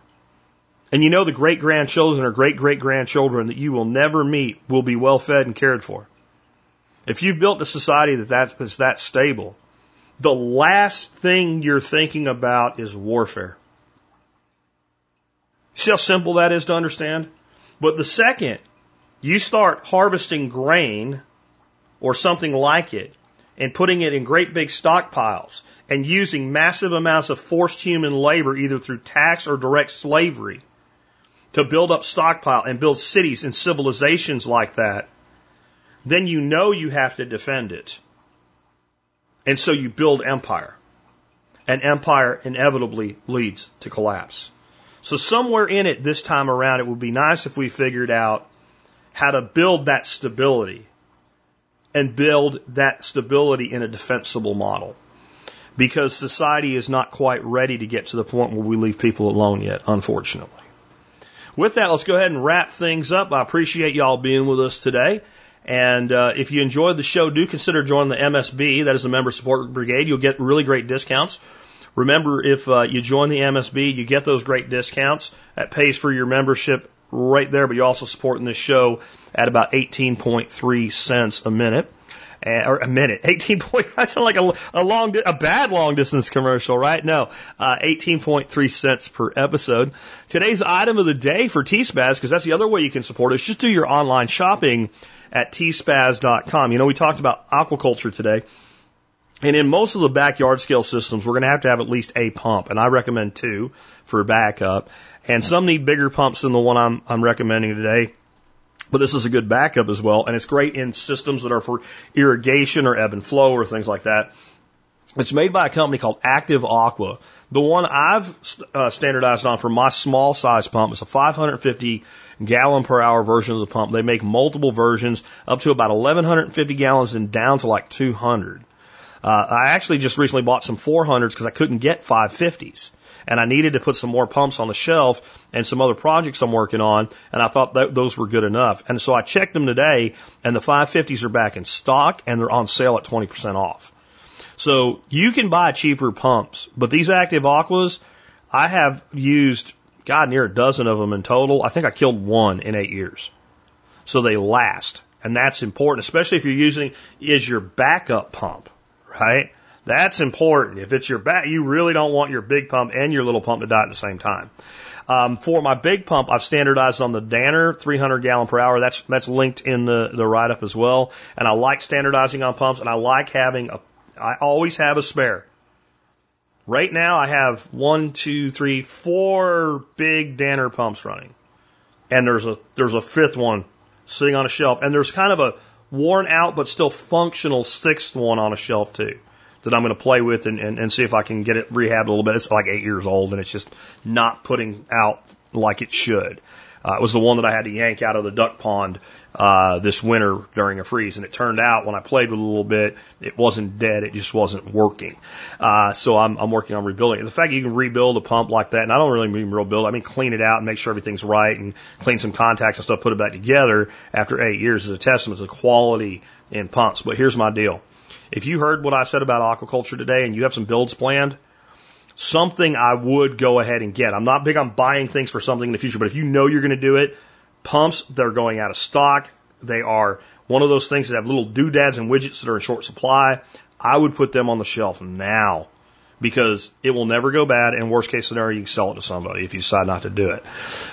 and you know the great grandchildren or great great grandchildren that you will never meet will be well fed and cared for. If you've built a society that that is that stable, the last thing you're thinking about is warfare. See how simple that is to understand? But the second you start harvesting grain or something like it and putting it in great big stockpiles and using massive amounts of forced human labor, either through tax or direct slavery, to build up stockpile and build cities and civilizations like that, then you know you have to defend it. And so you build empire. And empire inevitably leads to collapse. So somewhere in it this time around, it would be nice if we figured out how to build that stability and build that stability in a defensible model because society is not quite ready to get to the point where we leave people alone yet, unfortunately. With that, let's go ahead and wrap things up. I appreciate y'all being with us today. And uh, if you enjoyed the show, do consider joining the MSB. That is the Member Support Brigade. You'll get really great discounts. Remember, if uh, you join the MSB, you get those great discounts. That pays for your membership right there, but you're also supporting this show at about 18.3 cents a minute or a minute. 18 point, that like a, a long, a bad long distance commercial, right? No, uh, 18.3 cents per episode. Today's item of the day for T-Spaz, because that's the other way you can support us, just do your online shopping at tspaz.com. You know, we talked about aquaculture today. And in most of the backyard scale systems, we're going to have to have at least a pump, and I recommend two for backup. And some need bigger pumps than the one I'm, I'm recommending today. But this is a good backup as well, and it's great in systems that are for irrigation or ebb and flow or things like that. It's made by a company called Active Aqua. The one I've uh, standardized on for my small size pump is a 550 gallon per hour version of the pump. They make multiple versions up to about 1150 gallons and down to like 200. Uh, I actually just recently bought some 400s because I couldn't get 550s and I needed to put some more pumps on the shelf and some other projects I'm working on, and I thought that those were good enough. And so I checked them today, and the 550s are back in stock, and they're on sale at 20% off. So you can buy cheaper pumps, but these active aquas, I have used, God, near a dozen of them in total. I think I killed one in eight years. So they last. And that's important, especially if you're using is your backup pump, right? That's important. If it's your back, you really don't want your big pump and your little pump to die at the same time. Um, for my big pump, I've standardized on the Danner 300 gallon per hour. That's that's linked in the the write up as well. And I like standardizing on pumps, and I like having a. I always have a spare. Right now, I have one, two, three, four big Danner pumps running, and there's a there's a fifth one sitting on a shelf, and there's kind of a worn out but still functional sixth one on a shelf too that I'm going to play with and, and, and see if I can get it rehabbed a little bit. It's like eight years old and it's just not putting out like it should. Uh, it was the one that I had to yank out of the duck pond uh, this winter during a freeze, and it turned out when I played with it a little bit, it wasn't dead; it just wasn't working. Uh, so I'm, I'm working on rebuilding it. The fact that you can rebuild a pump like that, and I don't really mean rebuild, I mean clean it out and make sure everything's right, and clean some contacts and stuff, put it back together after eight years is a testament to the quality in pumps. But here's my deal: if you heard what I said about aquaculture today and you have some builds planned, something I would go ahead and get. I'm not big on buying things for something in the future, but if you know you're going to do it, pumps, they're going out of stock. They are one of those things that have little doodads and widgets that are in short supply. I would put them on the shelf now because it will never go bad. And worst case scenario, you can sell it to somebody if you decide not to do it.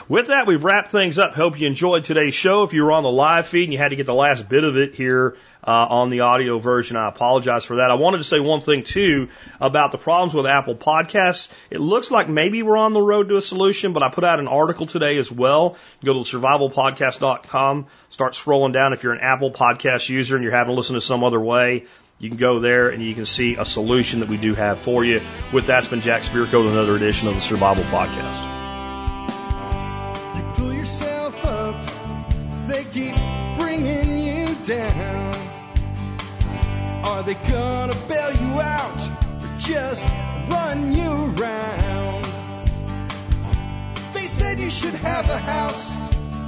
With that, we've wrapped things up. Hope you enjoyed today's show. If you were on the live feed and you had to get the last bit of it here uh, on the audio version, I apologize for that. I wanted to say one thing too about the problems with Apple Podcasts. It looks like maybe we're on the road to a solution, but I put out an article today as well. Go to survivalpodcast.com, start scrolling down. If you're an Apple Podcast user and you're having to listen to some other way, you can go there and you can see a solution that we do have for you. With that, it's been Jack Spirko with another edition of the Survival Podcast. You pull yourself up, they keep bringing you down. Are they gonna bail you out or just run you around? They said you should have a house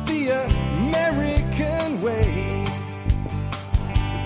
the American way.